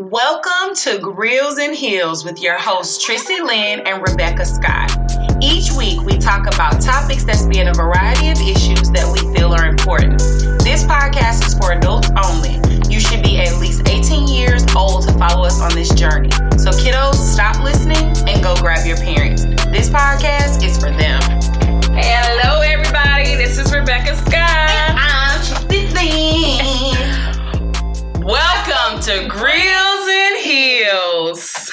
Welcome to Grills and Heels with your hosts Trissy Lynn and Rebecca Scott. Each week we talk about topics that span a variety of issues that we feel are important. This podcast is for adults only. You should be at least 18 years old to follow us on this journey. So kiddos, stop listening and go grab your parents. This podcast is for them. Hello everybody, this is Rebecca Scott. I'm Trissy Lynn. Welcome to Grills and Heels.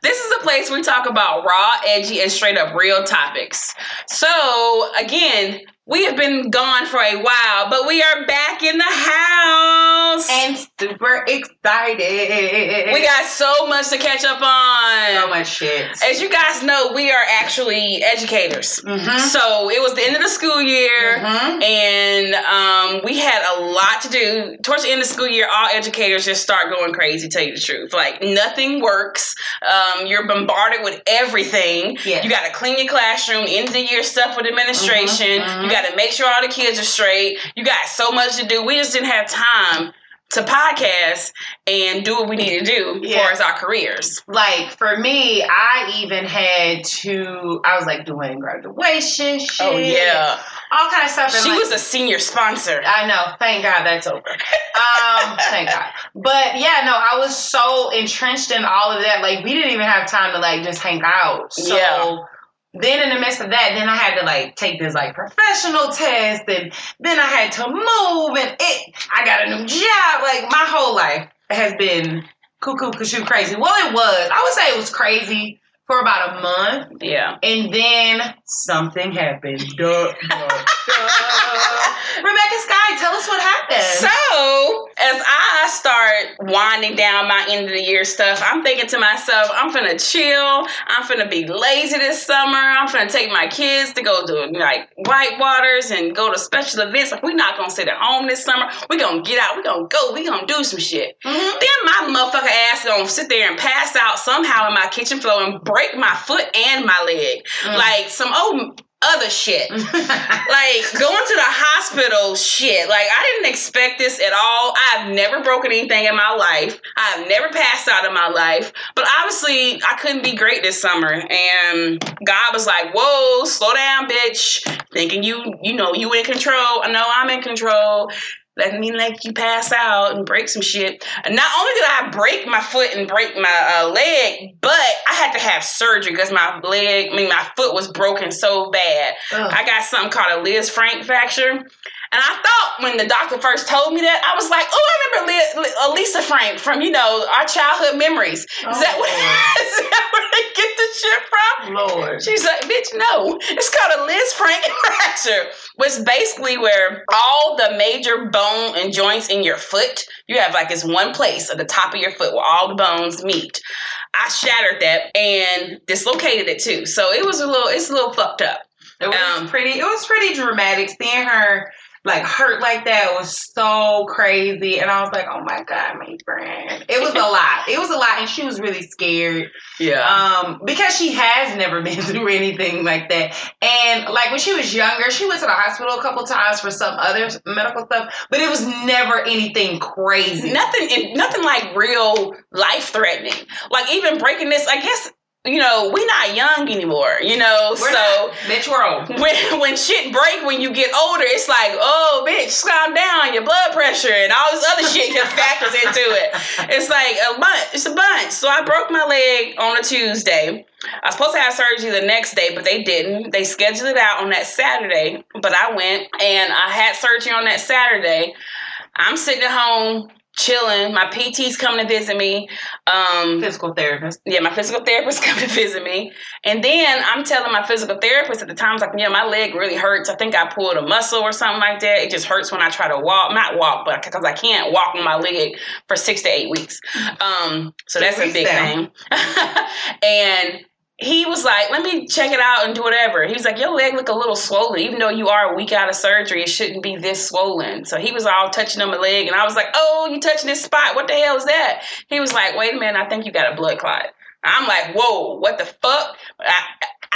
this is a place we talk about raw, edgy, and straight up real topics. So, again, we have been gone for a while, but we are back in the house. And super excited. we got so much to catch up on. so much shit. As you guys know, we are actually educators. Mhm. So it was the end of the school year, Mhm. and um, we had a lot to do. Towards the end of the school year, all educators just start going crazy. Tell you the truth, like nothing works. Um, you're bombarded with everything. Yes. You got to clean your classroom, end of the year stuff with administration. Mhm, mhm. You got to make sure all the kids are straight. You got so much to do. We just didn't have time to podcast and do what we need to do Yeah. for as our careers. like for me, I even had to. I was like doing graduation shit. Oh yeah, all kind of stuff. and, she like, was a senior sponsor. I know. Thank God that's over. Um, thank God. But yeah, no, I was so entrenched in all of that. Like we didn't even have time to like just hang out. So Yeah. Then in the midst of that, then I had to like take this like professional test and then I had to move and it I got a new job. Like my whole life has been cuckoo cuckoo crazy. Well it was. I would say it was crazy for about a month. Yeah. And then something happened. Duh, duh, duh. Rebecca Sky, tell us what happened. So, as I start winding down my end of the year stuff, I'm thinking to myself, I'm finna chill. I'm finna be lazy this summer. I'm finna take my kids to go do like white waters and go to special events. Like, we're not gonna sit at home this summer. We're gonna get out. We're gonna go. We're gonna do some shit. Mhm. Then my motherfucker ass gonna sit there and pass out somehow in my kitchen floor and break my foot and my leg. Mm. Like some old other shit. Like going to the hospital shit. Like i didn't expect this at all. I've never broken anything in my life. I've never passed out in my life. But obviously i couldn't be great this summer. And god was like whoa slow down bitch. Thinking you you know you in control. I know i'm in control let me let you pass out and break some shit. And not only did I break my foot and break my uh, leg, but I had to have surgery because my leg, I mean, my foot was broken so bad. Ugh. I got something called a Lisfranc fracture. And I thought when the doctor first told me that, I was like, oh, I remember Liz, Li- Lisa Frank from, you know, our childhood memories. Is, Oh, that, what, is that where they get the shit from? Lord. She's like, bitch, no. It's called a Lisfranc fracture, which basically where all the major bone and joints in your foot, you have like this one place at the top of your foot where all the bones meet. I shattered that and dislocated it too. So it was a little, it's a little fucked up. It was Um, pretty. It was pretty dramatic. Seeing her like hurt like that was so crazy, and I was like, "Oh my god, my friend!" It was a lot. It was a lot, and she was really scared. Yeah. Um, because she has never been through anything like that, and like when she was younger, she went to the hospital a couple times for some other medical stuff, but it was never anything crazy. nothing, nothing like real life threatening. Like even breaking this, I guess, you know, we not young anymore, you know, We're so. not, bitch, we're old. when when shit break when you get older, it's like, oh bitch, calm down, your blood pressure and all this other shit just factors into it. It's like a bunch. It's a bunch. So I broke my leg on a Tuesday. I was supposed to have surgery the next day, but they didn't. They scheduled it out on that Saturday, but I went and I had surgery on that Saturday. I'm sitting at home chilling. My PT's coming to visit me. Um, Physical therapist. yeah, my physical therapist come to visit me. And then I'm telling my physical therapist at the time, I was like, yeah, my leg really hurts. I think I pulled a muscle or something like that. It just hurts when I try to walk. Not walk, but because I can't walk on my leg for six to eight weeks. Um, so that's a big thing. and he was like, let me check it out and do whatever. He was like, your leg look a little swollen. Even though you are a week out of surgery, it shouldn't be this swollen. So he was all touching on my leg. And I was like, oh, you touching this spot. What the hell is that? He was like, wait a minute. I think you got a blood clot. I'm like, whoa, what the fuck? I,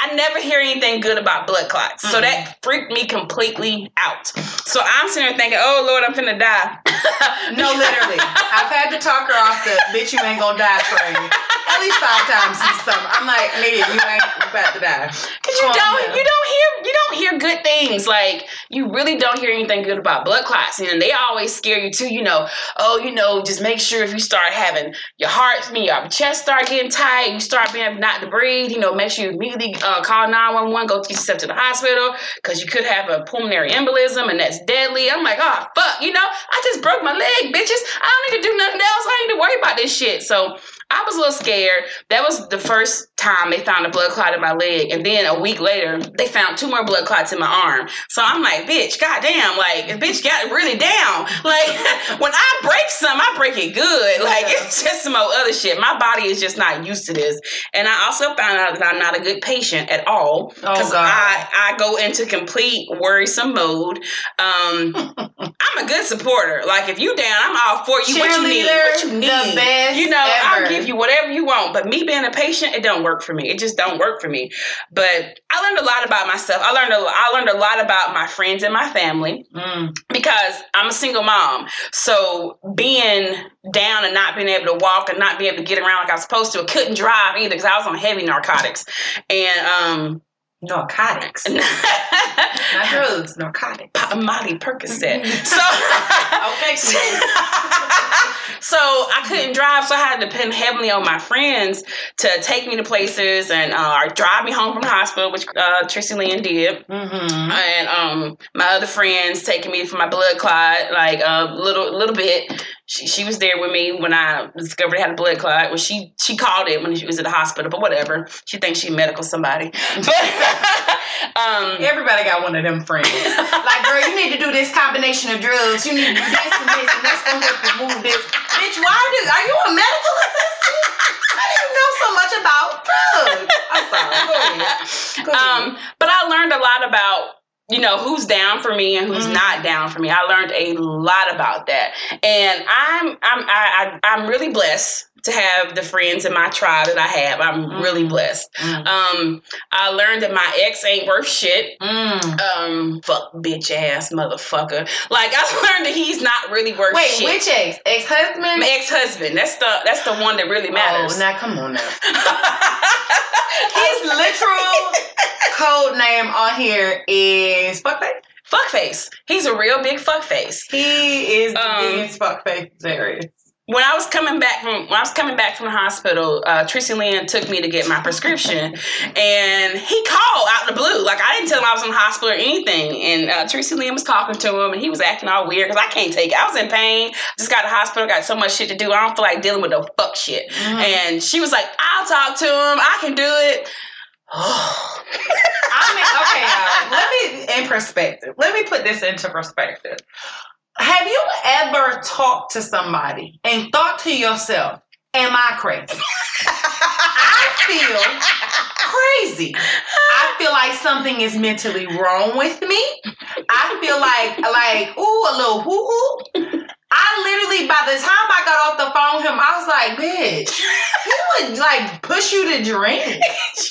I never hear anything good about blood clots. Mm-hmm. So that freaked me completely out. So I'm sitting there thinking, oh Lord, I'm finna die. no, literally. I've had to talk her off the bitch, you ain't gonna die train at least five times since summer. I'm like, nigga, you ain't about to die. Cause you don't, you don't hear, you don't hear good things. Like you really don't hear anything good about blood clots, and they always scare you too. You know, oh, you know, just make sure if you start having your heart, me, your chest start getting tight, you start being not to breathe. You know, make sure you immediately uh, call nine one one, go get yourself to the hospital because you could have a pulmonary embolism, and that's deadly. I'm like, oh fuck, you know, I just broke my leg, bitches. I don't need to do nothing else. I need to worry about this shit. So I was a little scared. That was the first time they found a blood clot in my leg. And then a week later, they found two more blood clots in my arm. So I'm like, bitch, goddamn, like, bitch got really down. Like, when I break some, I break it good. Like, it's just some other shit. My body is just not used to this. And I also found out that I'm not a good patient at all. Because oh, I, I go into complete worrisome mode. Um, I'm a good supporter. Like, if you down, I'm all for you. What you need? What you need? you know. I'll give you whatever you want. But me being a patient, it don't work for me. It just don't work for me. But I learned a lot about myself. I learned a, I learned a lot about my friends and my family mm. because I'm a single mom. So being down and not being able to walk and not being able to get around like I was supposed to, I couldn't drive either because I was on heavy narcotics. And um, narcotics. Not drugs, narcotics. Molly Percocet. so okay. so I couldn't drive, so I had to depend heavily on my friends to take me to places and uh, drive me home from the hospital, which uh, Tracy Lynn did, mm-hmm. and um, my other friends taking me for my blood clot, like a little little bit she, she was there with me when I discovered I had a blood clot. Well, she she called it when she was at the hospital, but whatever. She thinks she medical somebody. But um, everybody got one of them friends. like, girl, you need to do this combination of drugs. You need to do this and this, and that's gonna help you move this. Bitch, why do are you a medical assistant? I didn't know so much about drugs. I'm sorry. Go ahead. Go ahead. Um, but I learned a lot about you know who's down for me and who's mm-hmm. not down for me. I learned a lot about that, and I'm I'm I, I, I'm really blessed to have the friends in my tribe that I have. I'm mm. really blessed. Mm. Um, I learned that my ex ain't worth shit. Mm. Um, fuck bitch ass motherfucker. Like I learned that he's not really worth Wait, shit. which ex? Ex husband? Ex husband. That's the that's the one that really matters. Oh, now come on now. His literal code name on here is fuckface. Fuckface. He's a real big fuckface. He is the um, biggest fuckface there is when I was coming back from when I was coming back from the hospital, uh, Tracy Lynn took me to get my prescription, and he called out the blue. Like I didn't tell him I was in the hospital or anything. And uh, Tracy Lynn was talking to him, and he was acting all weird because I can't take it. I was in pain. Just got to the hospital. Got so much shit to do. I don't feel like dealing with no fuck shit. Mm-hmm. And she was like, "I'll talk to him. I can do it." I mean, okay, y'all. Let me in perspective. Let me put this into perspective. Have you ever talked to somebody and thought to yourself, Am I crazy? I feel crazy. I feel like something is mentally wrong with me. I feel like like ooh a little hoo hoo. I literally by the time I got off the phone with him, I was like, bitch, he would like push you to drink.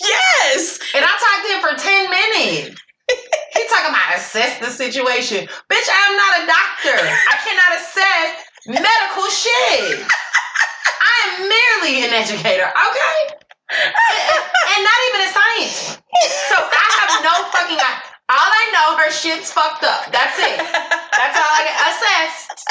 yes. And I talked to him for 10 minutes. He talking about assess the situation. Bitch, I am not a doctor. I cannot assess medical shit. I am merely an educator, okay? and not even a scientist. So I have no fucking all I know her shit's fucked up. That's it. That's all I get. Assessed.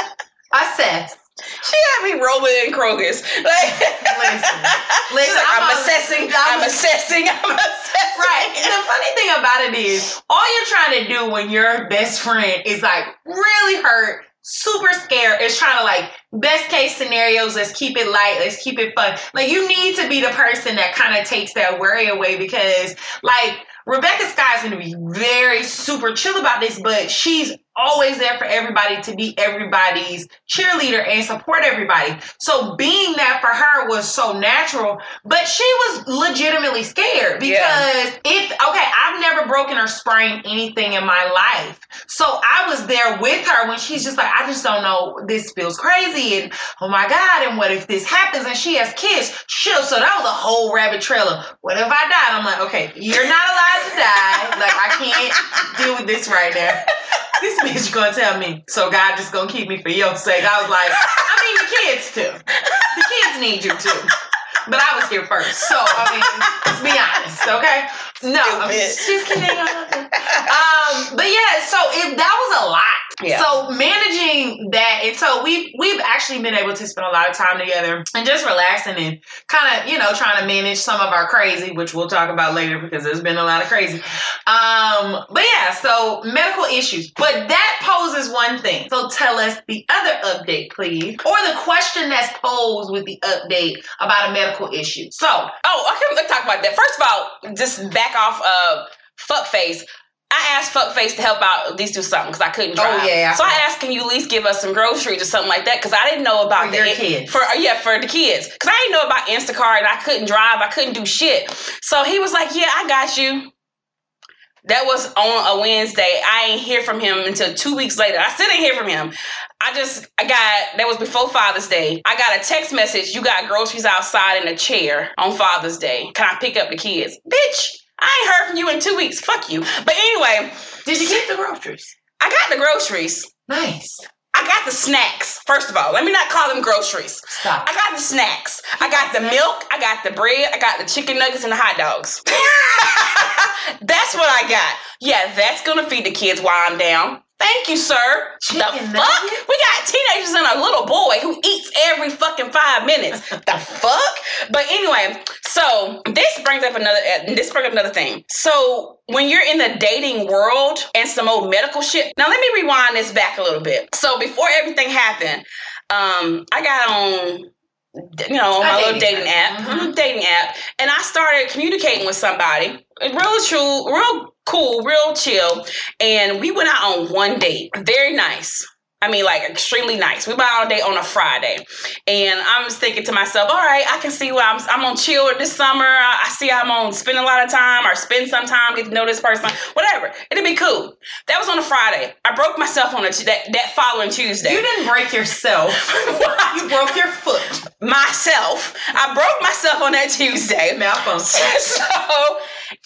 Assessed. She had me rolling in Kroger's. Like, listen, listen like, I'm, I'm assessing, I'm, I'm assessing, I'm assessing. Right. The funny thing about it is, all you're trying to do when your best friend is like really hurt, super scared, is trying to like best case scenarios. Let's keep it light. Let's keep it fun. Like you need to be the person that kind of takes that worry away because like Rebecca Sky is going to be very super chill about this, but she's always there for everybody to be everybody's cheerleader and support everybody. So being that for her was so natural, but she was legitimately scared because yeah. if okay, I've never broken or sprained anything in my life. So I was there with her when she's just like, I just don't know, this feels crazy and oh my God, and what if this happens and she has kids? She'll, so that was a whole rabbit trail of what if I died? I'm like, okay, you're not allowed to die. Like I can't deal with this right now. this bitch gonna tell me, so God just gonna keep me for your sake. I was like, I mean the kids too. The kids need you too. But I was here first. So I mean, let's be honest, okay? No, I'm just kidding. um, but yeah, so it, that was a lot. Yeah. So managing that, and so we've we've actually been able to spend a lot of time together and just relaxing and kind of you know trying to manage some of our crazy, which we'll talk about later because there's been a lot of crazy. Um, but yeah, so medical issues, but that poses one thing. So tell us the other update, please, or the question that's posed with the update about a medical issue. So, oh, okay, let's talk about that. First of all, just back off of fuckface. I asked Fuckface to help out at least do something because I couldn't oh, drive. Oh yeah. So I asked, can you at least give us some groceries or something like that? Because I didn't know about for the your kids. For yeah, for the kids. Because I didn't know about Instacart and I couldn't drive. I couldn't do shit. So he was like, yeah, I got you. That was on a Wednesday. I ain't hear from him until two weeks later. I still didn't hear from him. I just I got that was before Father's Day. I got a text message. You got groceries outside in a chair on Father's Day. Can I pick up the kids? Bitch, I ain't heard from you in two weeks. Fuck you. But anyway, did you get the groceries? I got the groceries. Nice. I got the snacks. First of all, let me not call them groceries. Stop. I got the snacks. I got the milk. I got the bread. I got the chicken nuggets and the hot dogs. that's what I got. Yeah, that's gonna feed the kids while I'm down. Thank you, sir. Chicken the fuck? We got teenagers and a little boy who eats every fucking five minutes. the fuck? But anyway, so this brings up another uh, this brings up another thing. So when you're in the dating world and some old medical shit. Now let me rewind this back a little bit. So before everything happened, um, I got on you know, on my little dating app, mm-hmm. dating app, and I started communicating with somebody, real true, real cool, real chill, and we went out on one date. Very nice. I mean, like extremely nice. We went out on a date on a Friday, and I was thinking to myself, "All right, I can see why I'm I'm on chill this summer. I, I see I'm on spend a lot of time or spend some time get to know this person, whatever. It'd be cool." That was on a Friday. I broke myself on a that that following Tuesday. You didn't break yourself. you broke your foot. Myself. I broke myself on that Tuesday. Malfunction. so,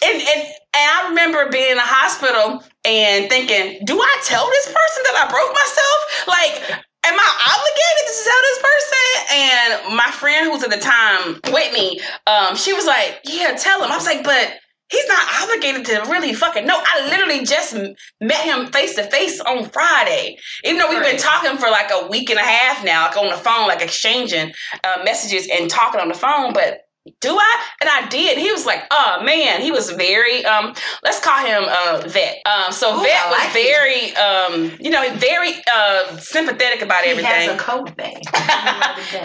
and and and I remember being in the hospital and thinking, do I tell this person that I broke myself? Like, am I obligated to tell this person? And my friend who was at the time with me, um, she was like, yeah, tell him. I was like, but he's not obligated to really fucking know. I literally just met him face to face on Friday. Even though we've been talking for like a week and a half now, like on the phone, like exchanging uh, messages and talking on the phone, but do I? And I did. He was like, oh man, he was very um let's call him uh vet. Um so Ooh, vet was very um you know, very uh sympathetic about he everything. He has a code thing.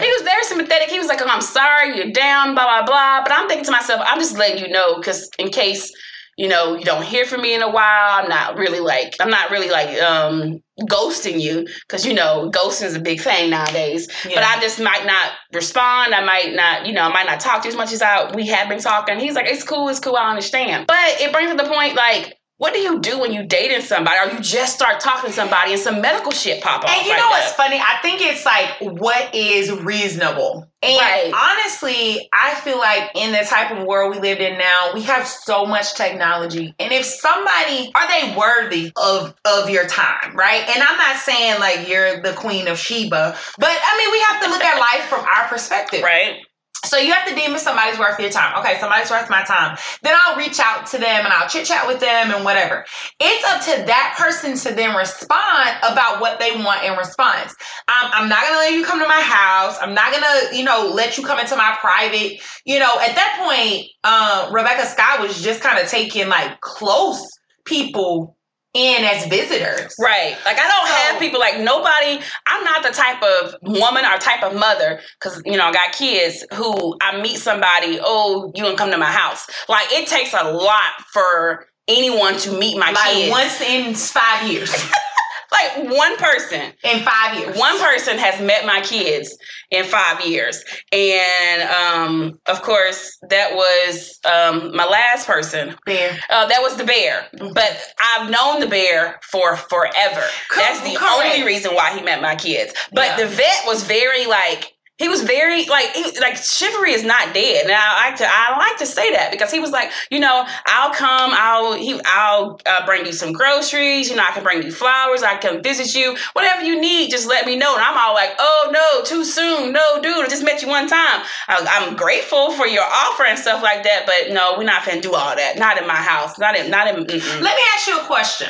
he was very sympathetic. He was like, oh, I'm sorry, you're down, blah blah blah. But I'm thinking to myself, I'm just letting you know because in case you know, you don't hear from me in a while. I'm not really like, I'm not really like um ghosting you because you know, ghosting is a big thing nowadays. Yeah. But I just might not respond. I might not, you know, I might not talk to you as much as I we have been talking. He's like, it's cool, it's cool, I understand. But it brings to the point like what do you do when you dating somebody or you just start talking to somebody and some medical shit pop up? And you know what's funny? I think it's like what is reasonable. And right. honestly, I feel like in the type of world we live in now, we have so much technology. And if somebody are they worthy of of your time, right? And I'm not saying like you're the queen of Sheba, but I mean we have to look at life from our perspective. Right. So you have to deem if somebody's worth your time. Okay, somebody's worth my time. Then I'll reach out to them and I'll chit chat with them and whatever. It's up to that person to then respond about what they want in response. Um, I'm not gonna let you come to my house. I'm not gonna, you know, let you come into my private. You know, at that point, uh, Rebecca Scott was just kind of taking like close people in as visitors. Right. Like I don't so, have people like nobody. I'm not the type of woman or type of mother because you know I got kids who I meet somebody. Oh, you gonna come to my house? Like it takes a lot for anyone to meet my like kids. once in five years. like one person in five years. One person has met my kids in five years, and um, of course that was um, my last person. Bear. Uh, that was the bear, mm-hmm. but I've known the bear for forever. That's the Correct. only reason why he met my kids. But yeah. the vet was very like he was very like he, like chivalry is not dead. And i like to i like to say that because he was like you know i'll come i'll he i'll uh, bring you some groceries you know i can bring you flowers i can visit you. Whatever you need just let me know. And i'm all like oh no too soon. No dude i just met you one time. I, am grateful for your offer and stuff like that but no we're not gonna do all that. Not in my house. Not in not in mm-mm. let me ask you a question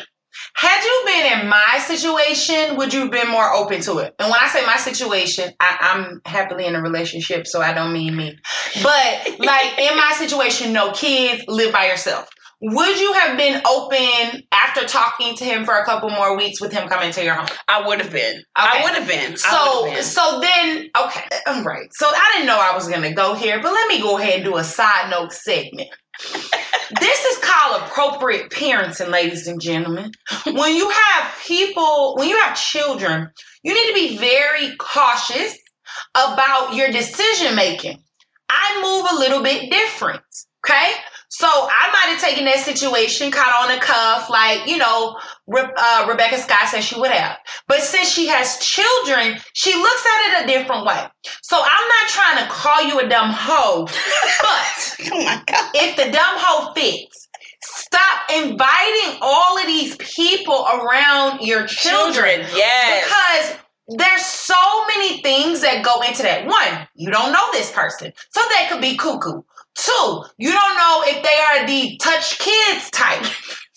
had you been in my situation, would you have been more open to it? And when I say my situation, I, am happily in a relationship, so I don't mean me. But like in my situation, no kids, live by yourself. Would you have been open after talking to him for a couple more weeks with him coming to your home? I would have been. Okay. I would have been. So been. so then okay, I'm right. So I didn't know I was gonna go here, but let me go ahead and do a side note segment this is called appropriate parenting, ladies and gentlemen. When you have people, when you have children, you need to be very cautious about your decision making. I move a little bit different, okay? So I might have taken that situation, caught on the cuff, like, you know, Re- uh, Rebecca Scott said she would have. But since she has children, she looks at it a different way. So I'm not trying to call you a dumb hoe, but oh my God. if the dumb hoe fits, stop inviting all of these people around your children. children yes. Because there's so many things that go into that. One, you don't know this person. So they could be cuckoo. Two, you don't know if they are the touch kids type.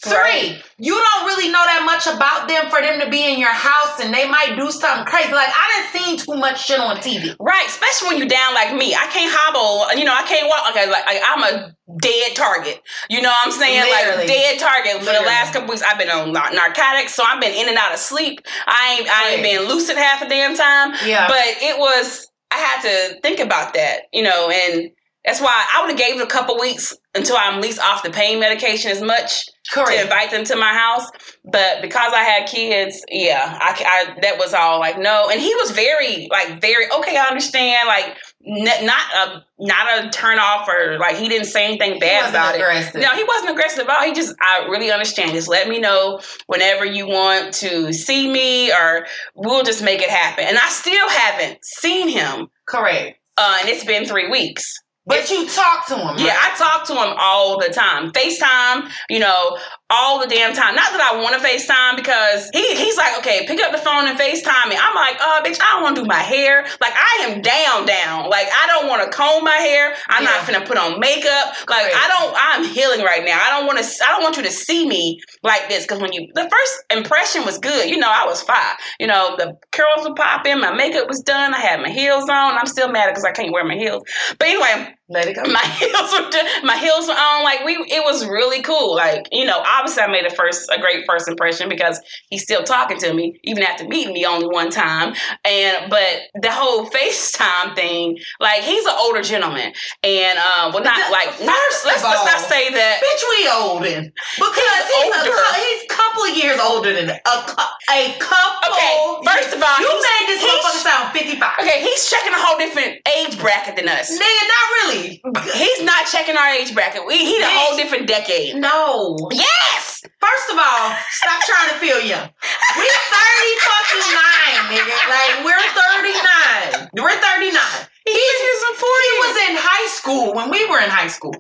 Three, right. you don't really know that much about them for them to be in your house and they might do something crazy. Like I didn't seen too much shit on TV. Right, especially when you're down like me. I can't hobble, you know, I can't walk. Okay, like, like I'm a dead target. You know what I'm saying? Literally. Like dead target. For the last couple weeks, I've been on narcotics, so I've been in and out of sleep. I ain't I ain't been lucid half a damn time. Yeah. But it was I had to think about that, you know, and that's why I would have gave it a couple weeks until I'm at least off the pain medication as much Correct. to invite them to my house. But because I had kids, yeah, I, I, that was all like no. And he was very like very okay. I understand like n- not a not a turn off or like he didn't say anything bad about aggressive. it. No, he wasn't aggressive at all. He just I really understand. Just let me know whenever you want to see me or we'll just make it happen. And I still haven't seen him. Correct. Uh, and it's been three weeks. But you talk to him. Right? Yeah, I talk to him all the time. FaceTime, you know, all the damn time. Not that I want to FaceTime because he he's like, okay, pick up the phone and FaceTime me. I'm like, oh, bitch, I don't want to do my hair. Like, I am down, down. Like, I don't want to comb my hair. I'm yeah. not gonna put on makeup. Like, Great. I don't. I'm healing right now. I don't want to. I don't want you to see me like this because when you the first impression was good. You know, I was fine. You know, the curls were popping. My makeup was done. I had my heels on. I'm still mad because I can't wear my heels. But anyway. Let it go. My heels were my heels were on. Like we, it was really cool. Like you know, obviously I made a first a great first impression because he's still talking to me even after meeting me only one time. And but the whole FaceTime thing, like he's an older gentleman, and uh, well, not like not, let's, all, let's not say that. Bitch, we older because he's, he's older. A, he's a couple of years older than a, a couple. Okay, first of all, you made this motherfucker sound fifty five. Okay, he's checking a whole different age bracket than us. Nigga, not really. He's not checking our age bracket. We he's a whole different decade. No. Yes. First of all, stop trying to feel young. We're thirty fucking nine, nigga. Like we're thirty nine. We're thirty nine. He's He, he was in high school when we were in high school.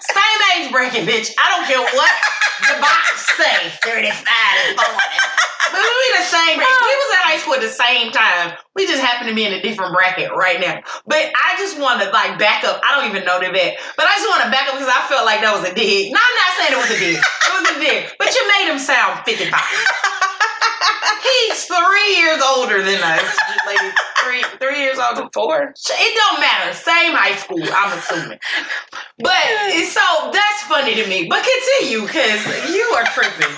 Same age bracket, bitch. I don't care what the box say. Thirty five, but we the same. Age. We was in high school at the same time. We just happen to be in a different bracket right now. But I just want to like back up. I don't even know the bet, but I just want to back up because I felt like that was a dig. No, I'm not saying it was a dig. It was a dig. But you made him sound 55. He's three years older than us. Like three, three years older. Four. It don't matter. Same high school, I'm assuming. But so that's funny to me. But continue, because you are tripping.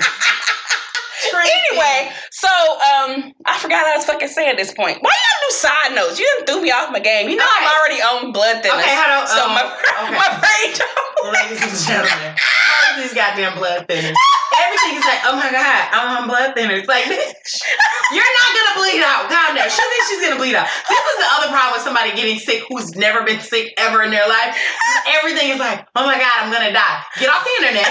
Anyway, so um, I forgot I was fucking saying this point. Why y'all do side notes? You didn't threw me off my game. You know okay. I'm already on blood thinners. Okay, how do, um, so my okay. my brain. Ladies and gentlemen, these goddamn blood thinners. everything is like, oh my god, I'm on blood thinners. Like, bitch, you're not gonna bleed out. Calm down. She thinks she's gonna bleed out. This is the other problem with somebody getting sick who's never been sick ever in their life. Everything is like, oh my god, I'm gonna die. Get off the internet.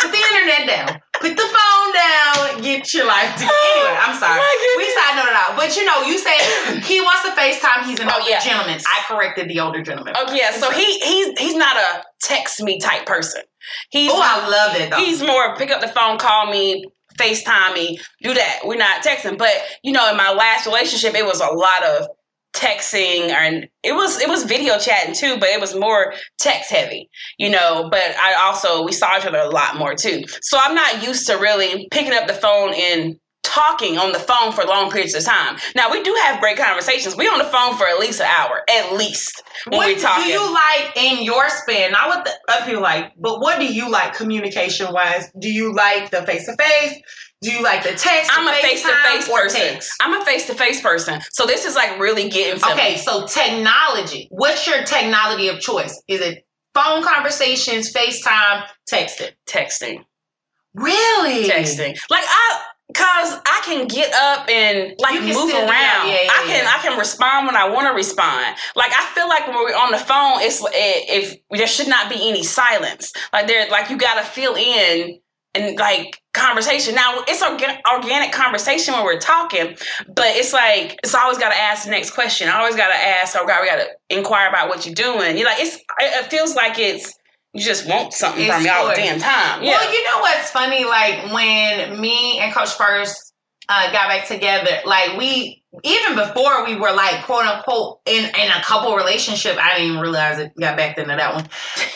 Put the internet down. Put the phone down. Get your life together. Anyway, I'm oh sorry. Oh, we side noted out. But you know, you said he wants to FaceTime. He's an Oh, older yeah. gentleman. I corrected the older gentleman. Oh yeah, so he he's he's not a text me type person. He's Oh, I love it though. he's more pick up the phone, call me, FaceTime me, do that. We're not texting. But you know, in my last relationship, it was a lot of texting and it was it was video chatting too, but it was more text heavy, you know. But I also we saw each other a lot more too. So I'm not used to really picking up the phone and talking on the phone for long periods of time. Now we do have great conversations. We on the phone for at least an hour, at least when what we talking. do you like in your span? Not what the other people like, but what do you like communication wise? Do you like the face to face? Do you like the text? I'm a face to face person. text? I'm a face to face person. So this is like really getting Okay, me. so technology. What's your technology of choice? Is it phone conversations, FaceTime, texting? texting. Really? Texting. Like I cause I can get up and like move around. Yeah, yeah, I can yeah. I can respond when I want to respond. Like I feel like when we're on the phone, it's if there should not be any silence. Like there, like you gotta fill in and like conversation. Now it's orga- organic conversation when we're talking, but it's like it's always got to ask the next question. I always got to ask. Oh God, we got to inquire about what you're doing. You're like it's. It feels like it's. You just want something It's from me all the damn time. Yeah. Well, you know what's funny? Like when me and Coach first uh, got back together, like we even before we were like quote unquote in in a couple relationship. I didn't even realize it got back into that one.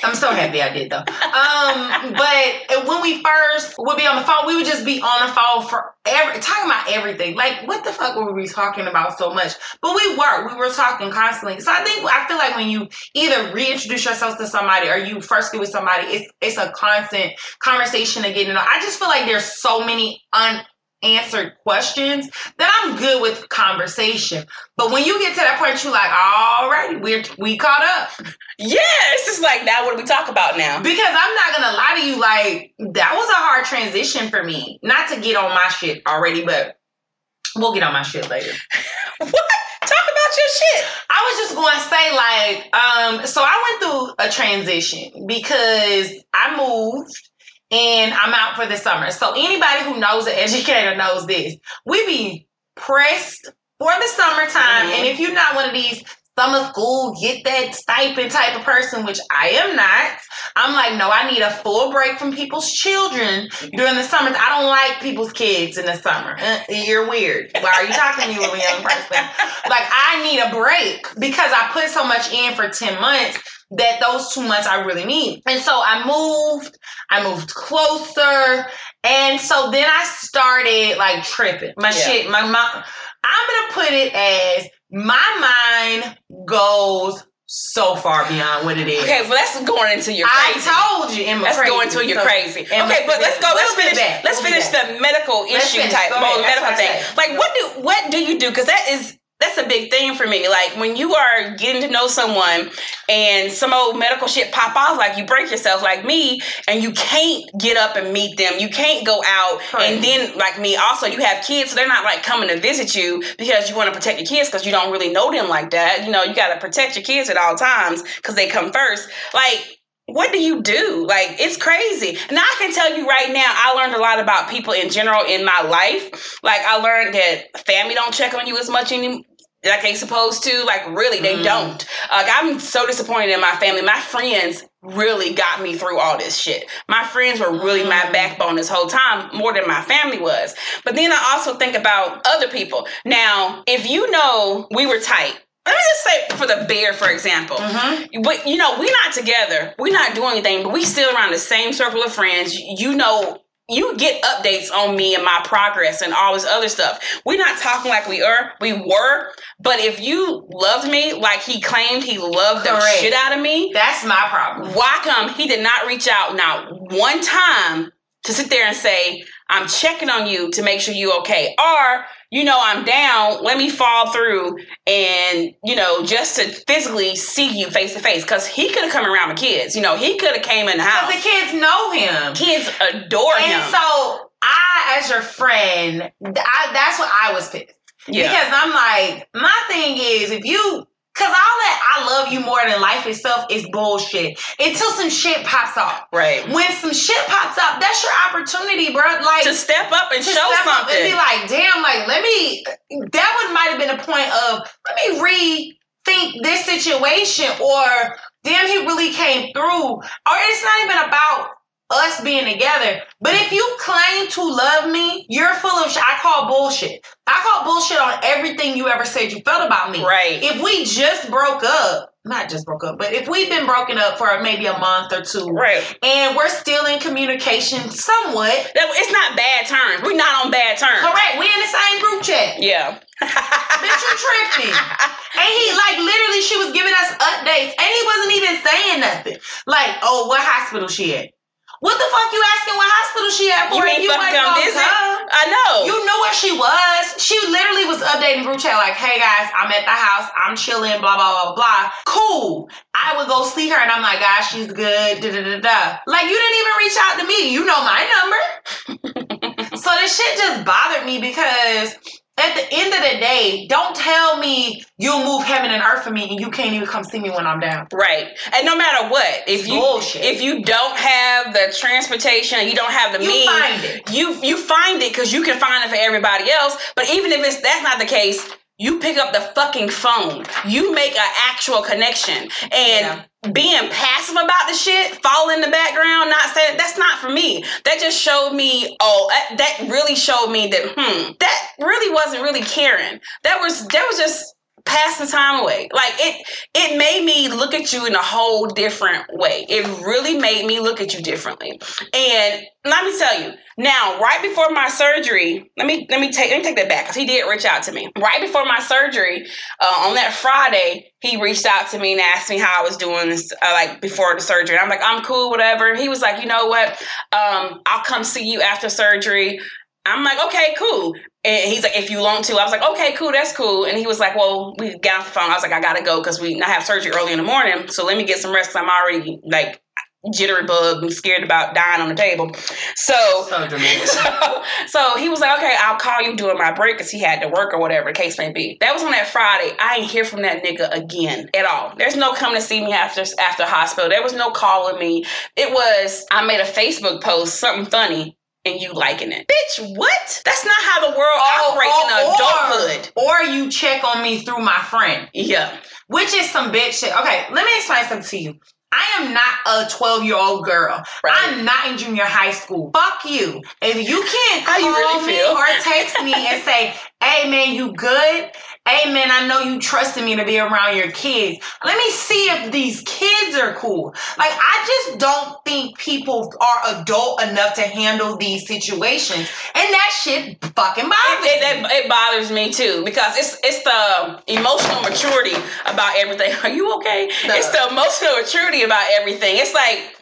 I'm so happy I did though. Um, but when we first would be on the phone, we would just be on the phone for every talking about everything. Like what the fuck were we talking about so much? But we were we were talking constantly. So I think I feel like when you either reintroduce yourself to somebody or you first get with somebody, it's it's a constant conversation to get to know. I just feel like there's so many unanswered questions that I'm good with conversation. But when you get to that point, you're like, alrighty, we're we caught up. Yeah, it's just like now. What do we talk about now? Because I'm not gonna lie to you, like that was a hard transition for me. Not to get on my shit already, but we'll get on my shit later. what? Talk about your shit. I was just going to say, like, um, so I went through a transition because I moved and I'm out for the summer. So anybody who knows an educator knows this. We be pressed for the summertime, Mhm. and if you're not one of these summer school get that stipend type of person, which I am not, I'm like, no, I need a full break from people's children during the summer. I don't like people's kids in the summer. Uh, you're weird. Why are you talking to me, little young person? Like I need a break because I put so much in for 10 months that those two months I really need. And so I moved, I moved closer. And so then I started like tripping. My Yeah. shit, my mom, I'm gonna put it as my mind goes so far beyond what it is. Okay, well that's going into your crazy. I told you, Emma. Let's crazy. go into your So- crazy. Emma, Okay, but let's go. Let's be finish. Let's We'll finish the medical issue type, Go well, ahead. That's medical thing. Like, what do what do you do? Because that is that's a big thing for me. Like when you are getting to know someone and some old medical shit pop off, like you break yourself, like me, and you can't get up and meet them. You can't go out, and then like me, also you have kids, so they're not like coming to visit you because you want to protect your kids because you don't really know them like that. You know, you got to protect your kids at all times because they come first. Like what do you do? Like it's crazy. And I can tell you right now, I learned a lot about people in general in my life. Like I learned that family don't check on you as much anymore. Like they supposed to, like really, they Mm. don't. Like I'm so disappointed in my family. My friends really got me through all this shit. My friends were really my Mm. backbone this whole time, more than my family was. But then I also think about other people. Now, if you know we were tight, let me just say for the bear, for example, Mhm. but you know, we're not together. We're not doing anything, but we still around the same circle of friends. You know, you get updates on me and my progress and all this other stuff. We're not talking like we are. We were, but if you loved me like he claimed he loved the shit out of me, That's my problem. why come he did not reach out not one time to sit there and say, I'm checking on you to make sure you okay? Or you know I'm down. Let me fall through and you know just to physically see you face to face because he could have come around with kids. You know he could have came in the house. Because the kids know him. Kids adore and him. so I, as your friend, I, that's what I was pissed. yeah. Because I'm like, my thing is, if you, because all that I love you more than life itself is bullshit. Until some shit pops off. right. When some shit pops up, that's your opportunity, bro. Like, To step up and to show step up something. and be like, damn, like, let me, that would might have been a point of, let me rethink this situation, or damn, he really came through. Or it's not even about us being together. But if you claim to love me, you're full of shit. I call bullshit. I call bullshit on everything you ever said you felt about me. right. If we just broke up, not just broke up, but if we've been broken up for maybe a month or two, right. and we're still in communication somewhat, That, it's not bad terms. We're not on bad terms. correct, we in the same group chat. Yeah. Bitch, you tripping. And he, like, literally, she was giving us updates, and he wasn't even saying nothing. Like, oh, what hospital she at? What the fuck you asking what hospital she at for? You ain't you fucking come visit? come? I know. You knew where she was. She literally was updating group chat like, "Hey guys, I'm at the house. I'm chilling. Blah blah blah blah. Cool. I would go see her, and I'm like, "Gosh, she's good." Da da da da. Like you didn't even reach out to me. You know my number. so this shit just bothered me because at the end of the day, don't tell me you'll move heaven and earth for me, and you can't even come see me when I'm down. Right. And no matter what, if you Bullshit. if you don't have the transportation, you don't have the means. You means, find it. you you find it because you can find it for everybody else. But even if it's that's not the case, you pick up the fucking phone. You make an actual connection. And being passive about the shit, fall in the background, not saying that's not for me. That just showed me, oh, that, really showed me that, hmm, that really wasn't really caring. That was that was just passing time away. Like it it made me look at you in a whole different way. It really made me look at you differently. And let me tell you, now right before my surgery, let me let me take let me take that back because he did reach out to me. Right before my surgery, uh, on that Friday, he reached out to me and asked me how I was doing this, uh, like before the surgery. I'm like, I'm cool, whatever. He was like, you know what? Um, I'll come see you after surgery. I'm like, okay, cool. And he's like, if you want to, I was like, okay, cool, that's cool. And he was like, well, we got off the phone. I was like, I gotta go because we I have surgery early in the morning, so let me get some rest. I'm already like jittery bug and scared about dying on the table. So, So so, so he was like, okay, I'll call you during my break because he had to work or whatever the case may be. That was on that Friday. I ain't hear from that nigga again at all. There's no coming to see me after after hospital. There was no calling me. It was I made a Facebook post, something funny. And you liking it, bitch? What? That's not how the world oh, operates in oh, adulthood. or, or you check on me through my friend. Yeah, which is some bitch shit. Okay, let me explain something to you. I am not a 12 year old girl. Right. I'm not in junior high school. Fuck you. If you can't call you really me feel? or text me and say, hey man, you good? Hey man, I know you trusted me to be around your kids. Let me see if these kids are cool. Like, I just don't think people are adult enough to handle these situations. And that shit fucking bothers it, me. it, it bothers me too because it's it's the emotional maturity about everything. Are you okay? No. It's the emotional maturity about everything. It's like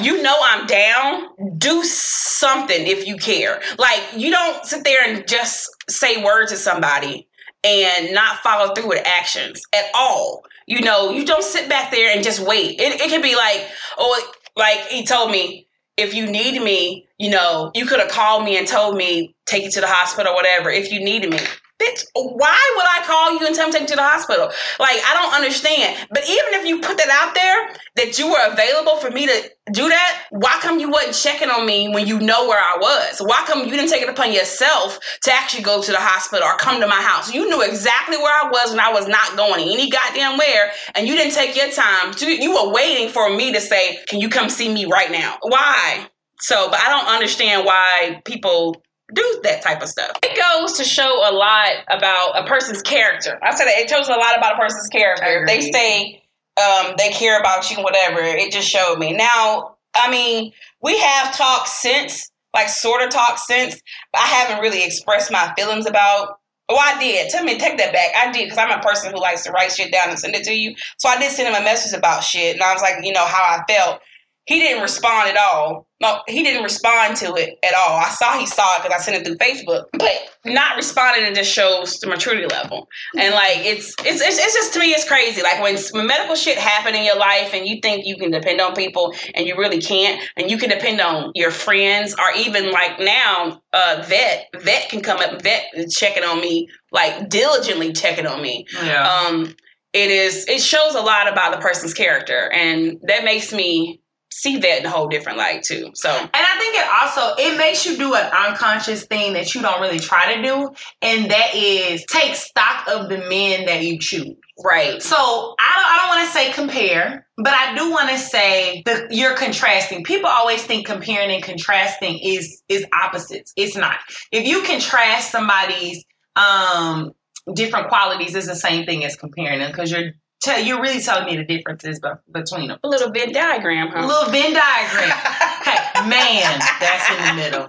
you know I'm down. Do something if you care. Like you don't sit there and just say words to somebody and not follow through with actions at all. You know, you don't sit back there and just wait. It, it can be like, oh, like he told me, if you need me, you know, you could have called me and told me, take you to the hospital whatever, if you needed me. Bitch, why would I call you and tell me to take you to the hospital? Like, I don't understand. But even if you put that out there, that you were available for me to do that, why come you wasn't checking on me when you know where I was? Why come you didn't take it upon yourself to actually go to the hospital or come to my house? You knew exactly where I was when I was not going any goddamn where, and you didn't take your time. You were waiting for me to say, "Can you come see me right now?" Why? So, but I don't understand why people do that type of stuff. It goes to show a lot about a person's character. I said that it shows a lot about a person's character. They say um, they care about you, whatever. It just showed me. Now, I mean, we have talked since, like sort of talked since, but I haven't really expressed my feelings about. Oh, I did. Tell me, take that back. I did because I'm a person who likes to write shit down and send it to you. So I did send him a message about shit, and I was like, you know, how I felt. He didn't respond at all. No, he didn't respond to it at all. I saw he saw it because I sent it through Facebook, but not responding it just shows the maturity level. And like it's it's it's, it's just to me it's crazy. Like when, when medical shit happen in your life and you think you can depend on people and you really can't, and you can depend on your friends or even like now, uh, vet vet can come up, vet checking on me like diligently checking on me. Yeah. Um, it is it shows a lot about the person's character, and that makes me see that in a whole different light too. So And I think it also it makes you do an unconscious thing that you don't really try to do, and that is take stock of the men that you choose. right, So I don't, I don't want to say compare, but I do want to say that you're contrasting. People always think comparing and contrasting is is opposites. It's not. If you contrast somebody's um different qualities, it's the same thing as comparing them because you're tell you're really telling me the differences between them. a little Venn diagram, A little Venn diagram. Okay, man, that's in the middle.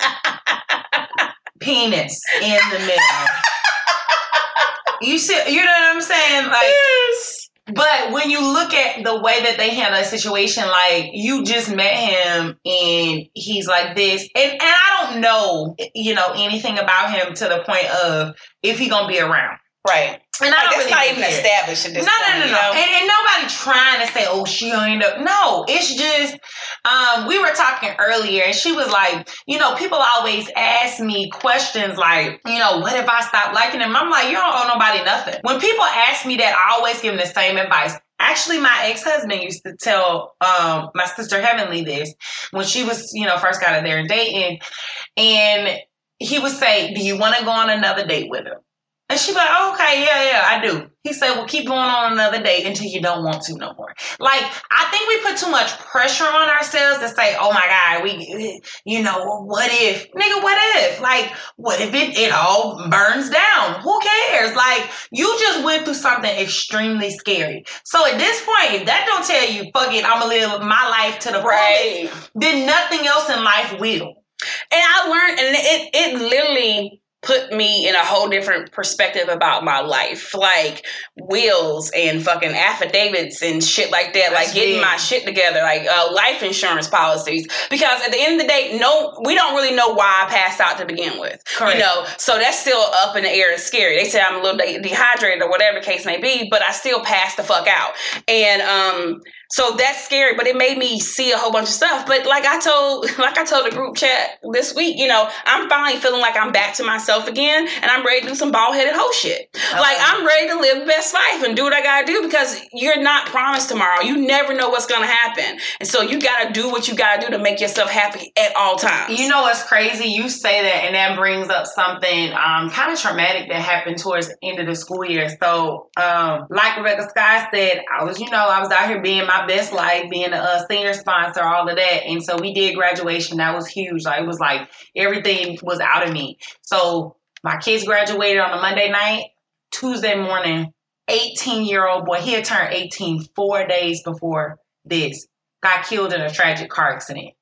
Penis in the middle. You see, you know what I'm saying? Like, yes. but when you look at the way that they handle a situation, like you just met him and he's like this, and and I don't know, you know, anything about him to the point of if he gonna be around. Right. And I Like, don't that's really not even care. established at No, this no, point. no, you no, know? And, and nobody trying to say, "Oh, she'll end up." No, it's just um, we were talking earlier, and she was like, you know, people always ask me questions like, you know, what if I stop liking him? I'm like, you don't owe nobody nothing. When people ask me that, I always give them the same advice. Actually, my ex-husband used to tell um, my sister Heavenly this when she was, you know, first got out there and dating, and he would say, "Do you want to go on another date with her?" And she'd be like, oh, okay, yeah, yeah, I do. He said, well, keep going on another date until you don't want to no more. Like, I think we put too much pressure on ourselves to say, oh my God, we, you know, what if? Nigga, what if? Like, what if it, it all burns down? Who cares? Like, you just went through something extremely scary. So at this point, if that don't tell you, fuck it, I'm gonna live my life to the fullest, then nothing else in life will. And I learned, and it it literally put me in a whole different perspective about my life, like wills and fucking affidavits and shit like that, That's like getting big. my shit together, like uh, life insurance policies. Because at the end of the day, no, we don't really know why I passed out to begin with, Correct. you know. So that's still up in the air and scary. They say I'm a little de- dehydrated or whatever the case may be, but I still passed the fuck out, and um. So that's scary, but it made me see a whole bunch of stuff. But like I told, like I told the group chat this week, you know, I'm finally feeling like I'm back to myself again, and I'm ready to do some bald headed whole shit. Like I'm ready to live the best life and do what I gotta do because you're not promised tomorrow. You never know what's gonna happen, and so you gotta do what you gotta do to make yourself happy at all times. You know what's crazy? You say that, and that brings up something um, kind of traumatic that happened towards the end of the school year. So, um, like Rebecca Scott said, I was, you know, I was out here being my best life, being a senior sponsor, all of that. And so we did graduation. That was huge. Like, it was like everything was out of me. So, my kids graduated on a Monday night. Tuesday morning, 18 year old boy, he had turned 18 four days before this, got killed in a tragic car accident.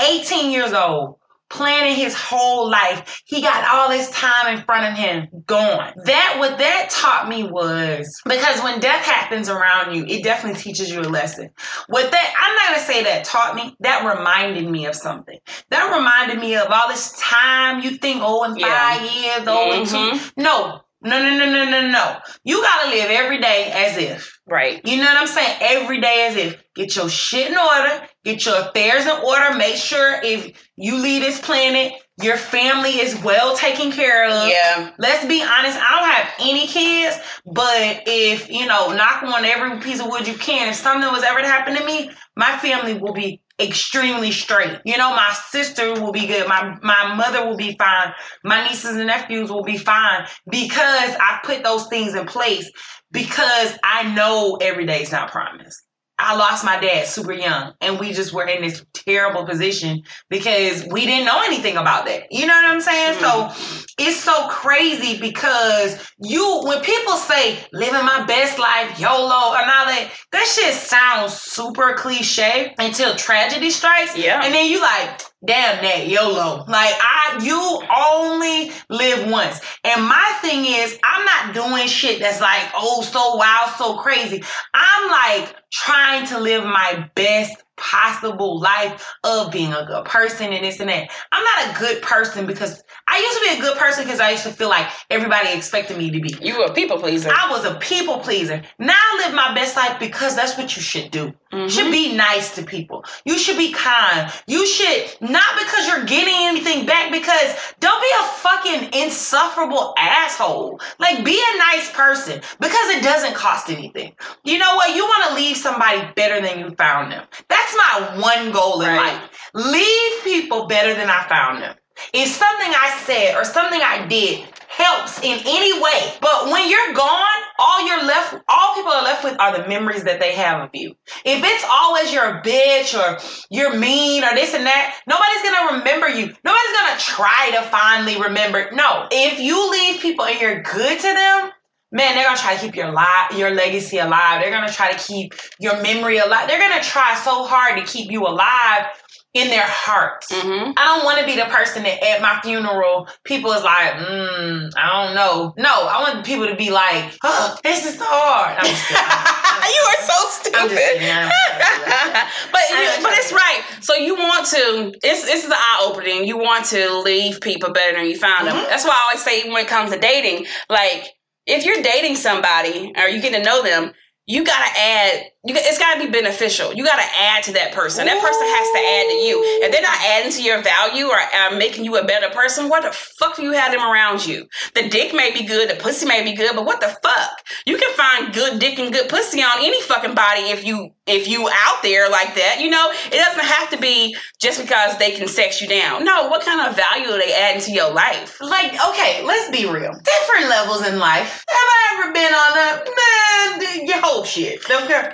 18 years old, planning his whole life. He got all this time in front of him gone. That what that taught me was because when death happens around you, it definitely teaches you a lesson. What that I'm not gonna say that taught me, that reminded me of something. That reminded me of all this time you think, oh, in Yeah. five years, oh, in Mhm. two. No, no, no, no, no, no, no. You gotta live every day as if. right. You know what I'm saying? Every day as if get your shit in order, get your affairs in order, make sure if you leave this planet, your family is well taken care of. Yeah. Let's be honest, I don't have any kids, but if, you know, knock on every piece of wood you can, if something was ever to happen to me, my family will be extremely straight. You know, my sister will be good. My my mother will be fine. My nieces and nephews will be fine because I put those things in place because I know every day is not promised. I lost my dad super young, and we just were in this terrible position because we didn't know anything about that. You know what I'm saying? So mm-hmm. it's so crazy because you, when people say living my best life, YOLO, and all that, that shit sounds super cliche until tragedy strikes. Yeah. And then you like, damn that YOLO. Like I you only live once. And my thing is I'm not doing shit that's like, oh, so wild, so crazy. I'm like trying to live my best possible life of being a good person and this and that. I'm not a good person because I used to be a good person because I used to feel like everybody expected me to be. You were a people pleaser. I was a people pleaser. Now I live my best life because that's what you should do. You should mm-hmm. be nice to people. You should be kind. You should not because you're getting anything back because don't be a fucking insufferable asshole. Like be a nice person because it doesn't cost anything. You know what? You want to leave somebody better than you found them. That's my one goal in Right. life. Leave people better than I found them. If something I said or something I did helps in any way, but when you're gone, all you're left, all people are left with are the memories that they have of you. If it's always you're a bitch or you're mean or this and that, nobody's gonna remember you. Nobody's gonna try to finally remember. No, if you leave people and you're good to them, man, they're gonna try to keep your li- your legacy alive. They're gonna try to keep your memory alive. They're gonna try so hard to keep you alive in their hearts. hmm I don't want to be the person that at my funeral, people is like, mm, I don't know. No, I want people to be like, oh, this is so hard. I'm just you are so stupid. I'm just kidding. I'm just but you, but it's right. So you want to. It's this is the eye opening. You want to leave people better than you found them. Mhm. That's why I always say when it comes to dating, like if you're dating somebody or you get to know them, you gotta add. You it's gotta be beneficial. You gotta add to that person. That person has to add to you. If they're not adding to your value or uh, making you a better person, what the fuck do you have them around you? The dick may be good, the pussy may be good, but what the fuck? You can find good dick and good pussy on any fucking body if you if you out there like that. You know, it doesn't have to be just because they can sex you down. No, what kind of value are they adding to your life? like, okay, let's be real. Different levels in life. Have I ever been on a man? Your whole shit. Okay.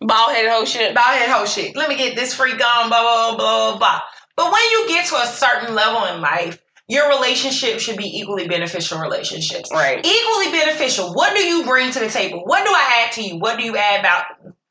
Bald headed whole shit. about that whole shit. Let me get this freak on, blah, blah, blah, blah, blah. But when you get to a certain level in life, your relationship should be equally beneficial relationships. Right. Equally beneficial. What do you bring to the table? What do I add to you? What do you add about?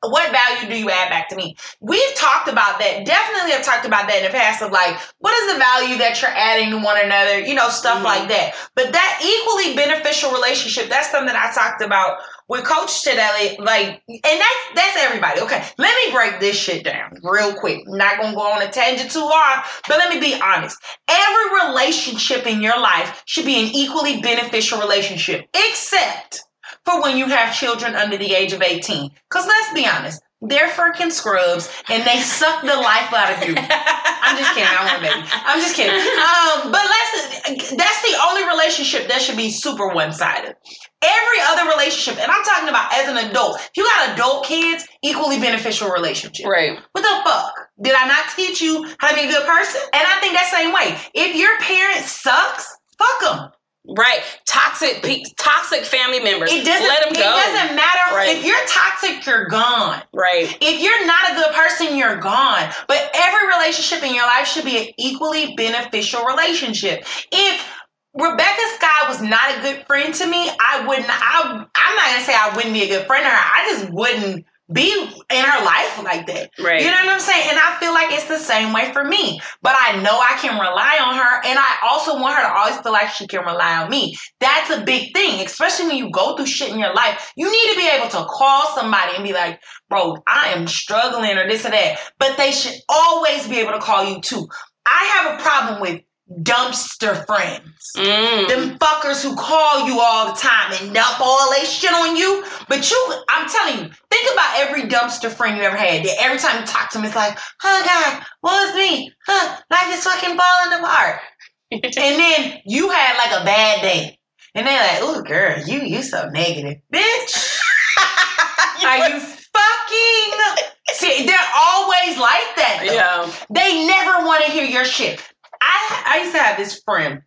What value do you add back to me? We've talked about that. Definitely have talked about that in the past of like, what is the value that you're adding to one another? You know, stuff Mhm. like that. But that equally beneficial relationship, that's something I talked about with Coach today. Like, and that's that's everybody. Okay, let me break this shit down real quick. Not gonna go on a tangent too long, but let me be honest. Every relationship in your life should be an equally beneficial relationship, except for when you have children under the age of 18. Because let's be honest, they're freaking scrubs and they suck the life out of you. I'm just kidding. I want a baby. I'm just kidding. Um, but let's. That's the only relationship that should be super one sided. Every other relationship, and I'm talking about as an adult. If you got adult kids, equally beneficial relationship. Right. What the fuck? Did I not teach you how to be a good person? And I think that same way. If your parent sucks, fuck them. Right. Toxic pe- toxic family members. It doesn't. Let them go. it doesn't matter Right. if you're toxic. You're gone. Right. If you're not a good person, you're gone. But every relationship in your life should be an equally beneficial relationship. If Rebecca Scott was not a good friend to me, I wouldn't. I, I'm not gonna say I wouldn't be a good friend to her. I just wouldn't be in her life like that. Right. You know what I'm saying? And I feel like it's the same way for me. But I know I can rely on her, and I also want her to always feel like she can rely on me. That's a big thing, especially when you go through shit in your life. You need to be able to call somebody and be like, bro, I am struggling or this or that. But they should always be able to call you too. I have a problem with dumpster friends. Mm. Them fuckers who call you all the time and dump all they shit on you. But you, I'm telling you, think about every dumpster friend you ever had. That every time you talk to them, it's like, oh God, what was me? Huh, life is fucking falling apart. and then you had like a bad day. And they're like, oh girl, you you so negative. Bitch. Are you fucking See, they're always like that. though. yeah. They never want to hear your shit. I I used to have this friend.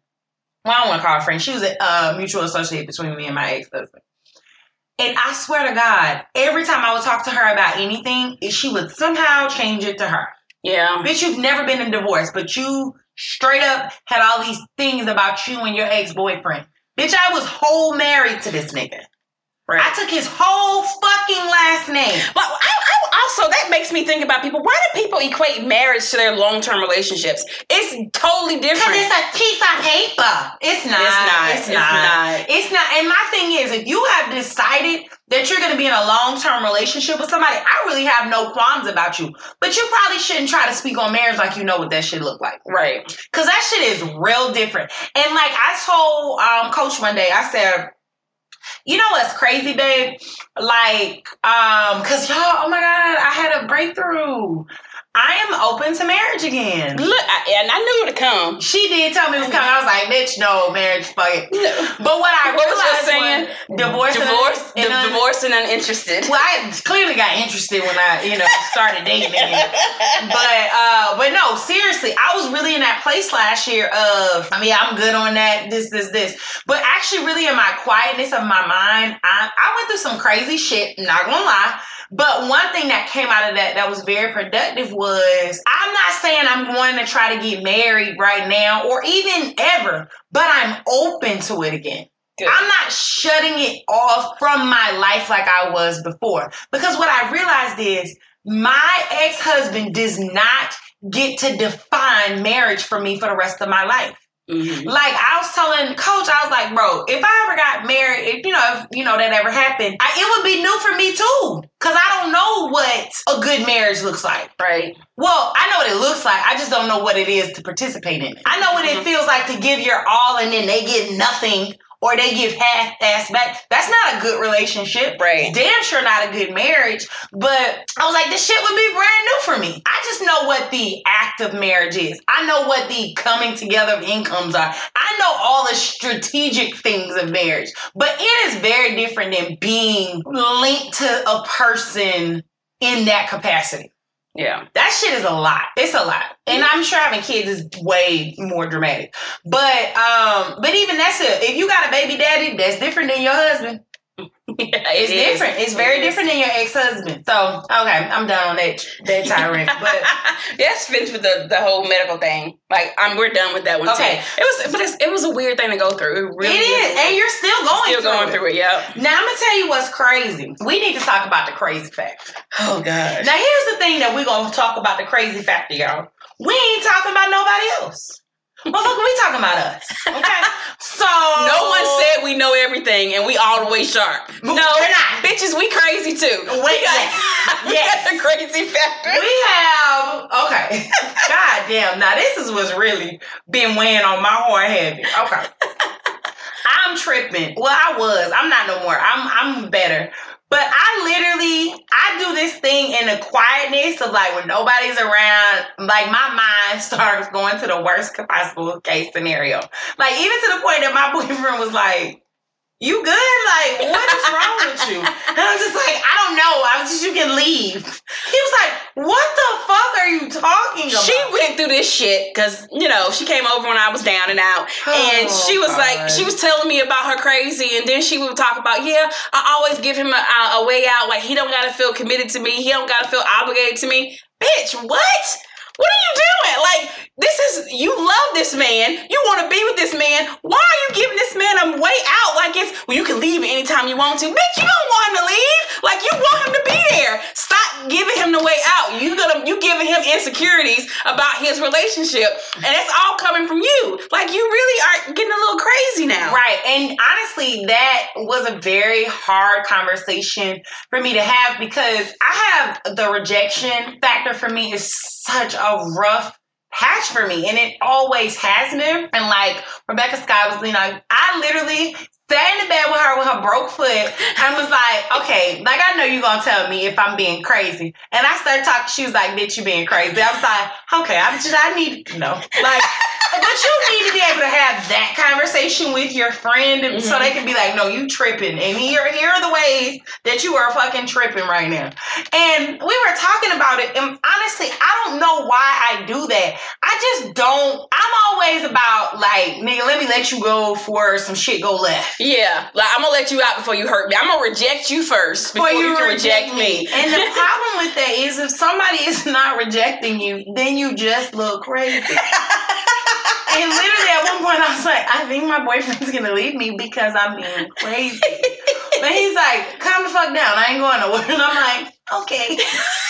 Well, I don't want to call her friend. She was a uh, mutual associate between me and my ex husband. And I swear to God, every time I would talk to her about anything, she would somehow change it to her. Yeah. Bitch, you've never been in divorce, but you straight up had all these things about you and your ex boyfriend. Bitch, I was whole married to this nigga. Right. I took his whole fucking last name. But I, I also that makes me think about people. Why do people equate marriage to their long term relationships? It's totally Because different. it's a piece of paper. It's not. It's not. It's It's not. not. It's not. And my thing is, if you have decided that you're going to be in a long term relationship with somebody, I really have no qualms about you. But you probably shouldn't try to speak on marriage like you know what that shit look like. Right. Because that shit is real different. And like I told um, Coach one day, I said, you know what's crazy, babe? Like, um, cause y'all, oh my god, I had a breakthrough. I am open to marriage again. Look, I, and I knew it would come. She did tell me it was coming. I was like, bitch, no, marriage, fuck it. But what I What was realized you saying? was divorce, and Divorce, and un- divorce and uninterested. Well, I clearly got interested when I, you know, started dating again. But uh, but no, seriously, I was really in that place last year of, I mean, I'm good on that, this, this, this. But actually, really in my quietness of my mind, I, I went through some crazy shit, not gonna lie. But one thing that came out of that that was very productive was I'm not saying I'm going to try to get married right now or even ever, but I'm open to it again. Good. I'm not shutting it off from my life like I was before. Because what I realized is my ex husband does not get to define marriage for me for the rest of my life. Mhm. Like I was telling coach, I was like, bro, if I ever got married, if you know, if you know that ever happened, I, it would be new for me too. Cause I don't know what a good marriage looks like. Right. Well, I know what it looks like. I just don't know what it is to participate in it. I know what it Mhm. feels like to give your all and then they get nothing or they give half ass back. That's not a good relationship. Right. Damn sure not a good marriage. But I was like, this shit would be brand new for me. I just know what the act of marriage is. I know what the coming together of incomes are. I know all the strategic things of marriage. But it is very different than being linked to a person in that capacity. Yeah. That shit is a lot. It's a lot. And I'm sure having kids is way more dramatic. But um, but even that's it. If you got a baby daddy, that's different than your husband. It's different. It's very different than your ex-husband. So okay, I'm done on that that tirade. But yes, fits with the, the whole medical thing. Like, I'm we're done with that one. Okay. too. It was, but it's, it was a weird thing to go through. It really it is, and you're still going still through going it. through it. Yep. Now I'm gonna tell you what's crazy. We need to talk about the crazy factor. Oh gosh. Now here's the thing that we're gonna talk about the crazy factor, y'all. We ain't talking about nobody else. Motherfucker, we talking about us. Okay? So No one said we know everything and we all the way sharp. No, We're not. bitches, we crazy too. Wait, we got, we got the crazy factor. We have okay. God damn. Now this is what's really been weighing on my heart heavy. Okay. I'm tripping. Well, I was. I'm not no more. I'm I'm better. But I literally I do this thing in the quietness of like when nobody's around, like my mind starts going to the worst possible case scenario. Like even to the point that my boyfriend was like, you good? Like, what is wrong with you? And I was just like, I don't know. I was just, you can leave. He was like, what the fuck are you talking about? She went through this shit because you know she came over when I was down and out, oh, and Oh, she was like, she was telling me about her crazy, and then she would talk about, yeah, I always give him a, a, a way out. Like he don't gotta feel committed to me, he don't gotta feel obligated to me. Bitch, what? What are you doing? Like this is you love this man, you want to be with this man. Why are you giving this man a way out? Like it's well, you can leave anytime you want to. Bitch, you don't want him to leave. Like you want him to be there. Stop giving him the way out. You gonna you giving him insecurities about his relationship, and it's all coming from you. Like you really are getting a little crazy now. Right. And honestly, that was a very hard conversation for me to have because I have the rejection factor for me is such a rough patch for me. And it always has been. And like Rebecca Scott was, you know, I literally sat in the bed with her with her broke foot and was like, okay, like I know you're gonna tell me if I'm being crazy. And I started talking, she was like, bitch, you being crazy. I was like, okay, I just I need to know. Like but you need to be able to have that conversation with your friend and so they mm-hmm. can be like, no, you tripping. And here, here are the ways that you are fucking tripping right now. And we were talking about it. And honestly, I don't know why I do that. I just don't. I'm always about like, nigga, let me let you go for some shit go left. Yeah, like I'm gonna let you out before you hurt me. I'm gonna reject you first before you, can reject me. And the problem with that is if somebody is not rejecting you, then you just look crazy. and literally at one point I was like, I think my boyfriend's gonna leave me because I'm being crazy. but he's like, calm the fuck down. I ain't going nowhere. And I'm like, okay.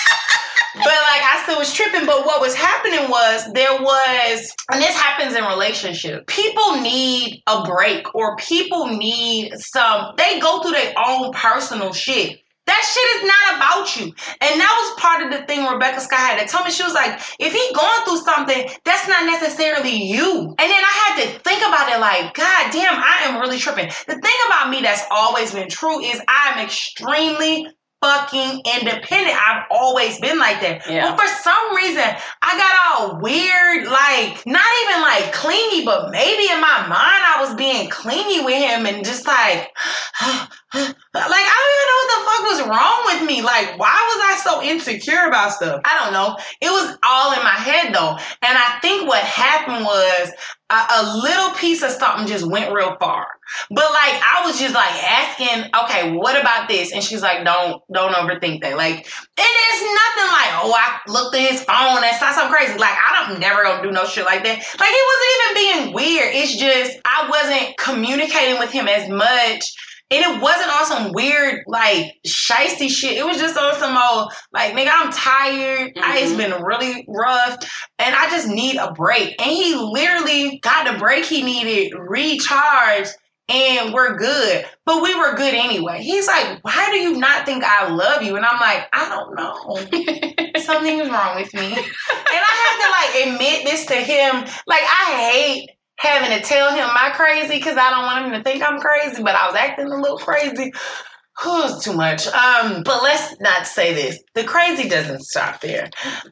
but like I still was tripping. But what was happening was there was, and this happens in relationships. People need a break, or people need some. They go through their own personal shit. That shit is not about you. And that was part of the thing Rebecca Scott had to tell me. She was like, if he going through something, that's not necessarily you. And then I had to think about it like, God damn, I am really tripping. The thing about me that's always been true is I'm extremely fucking independent. I've always been like that. Yeah. But for some reason, I got all weird, like, not even like clingy, but maybe in my mind I was being clingy with him and just like, like, I don't even know what the fuck was wrong with me. Like, why was I so insecure about stuff? I don't know. It was all in my head though. And I think what happened was a, a little piece of something just went real far. But like I was just like asking, okay, what about this? And she's like, don't don't overthink that. Like, and it's nothing like, oh, I looked at his phone and saw something crazy. Like, I don't never gonna do no shit like that. Like, it wasn't even being weird. It's just I wasn't communicating with him as much. And it wasn't on some weird, like, shisty shit. It was just on some old, like, nigga, I'm tired. I, it's mm-hmm. been really rough. And I just need a break. And he literally got the break he needed, recharged, and we're good. But we were good anyway. He's like, why do you not think I love you? And I'm like, I don't know. Something is wrong with me. And I had to like admit this to him. Like, I hate having to tell him my crazy because I don't want him to think I'm crazy, but I was acting a little crazy. Oh, it's too much. Um, but let's not say this. The crazy doesn't stop there.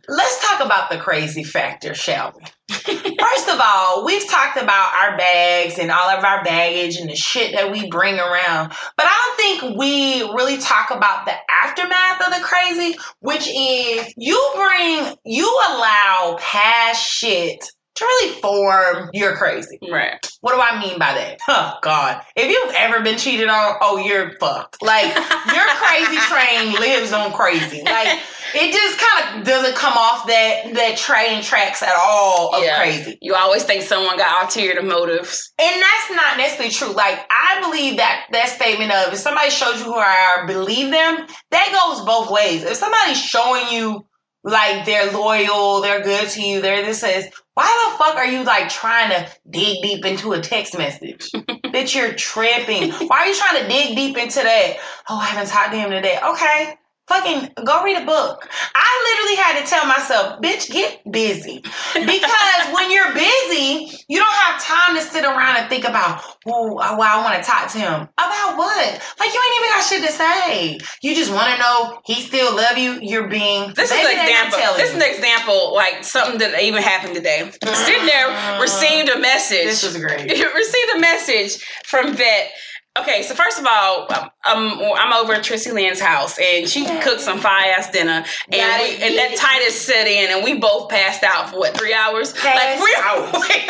Let's talk about the crazy factor, shall we? First of all, we've talked about our bags and all of our baggage and the shit that we bring around. But I don't think we really talk about the aftermath of the crazy, which is you bring, you allow past shit to really form your crazy. Right. What do I mean by that? Oh God. If you've ever been cheated on, oh you're fucked. Like your crazy train lives on crazy. Like it just kind of doesn't come off that that train tracks at all of Yeah. crazy. You always think someone got ulterior motives. And that's not necessarily true. Like I believe that that statement of if somebody shows you who I are, believe them, that goes both ways. If somebody's showing you like they're loyal, they're good to you, they're this says, why the fuck are you like trying to dig deep into a text message? Bitch, you're tripping. Why are you trying to dig deep into that? Oh, I haven't talked to him today. Okay. Fucking go read a book. I literally had to tell myself, bitch, get busy. Because when you're busy, you don't have time to sit around and think about, oh, well, I want to talk to him. About what? Like, you ain't even got shit to say. You just want to know he still love you. You're being. This is an example. This is an example, like something that even happened today. Sitting there, received a uh, message. This was great. received a message from Vet. Okay, so first of all, um, I'm over at Trissy Lynn's house, and she cooked some fire ass dinner, and we, and that Titus set in, and we both passed out for what three hours? like we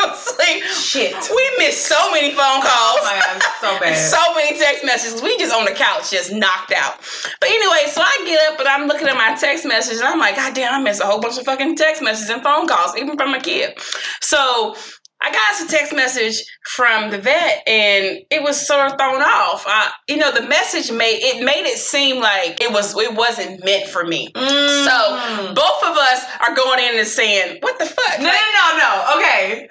asleep. Shit. We missed so many phone calls. Oh my God, so bad. So many text messages. We just on the couch, just knocked out. But anyway, so I get up and I'm looking at my text messages and I'm like, God damn, I missed a whole bunch of fucking text messages and phone calls, even from my kid. So I got a text message from the vet and it was sort of thrown off. Uh, you know, the message made it made it seem like it was it wasn't meant for me. Mm. So both of us are going in and saying, "What the fuck?" No, Like, no, no, no. Okay.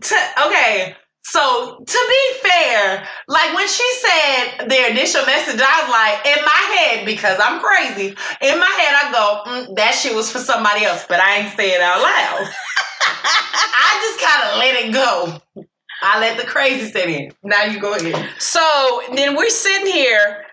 To- okay. So to be fair, like when she said their initial message, I was like, in my head, because I'm crazy, in my head I go, mm, that shit was for somebody else, but I ain't say it out loud. I just kind of let it go. I let the crazy set in. Now you go ahead. So then we're sitting here.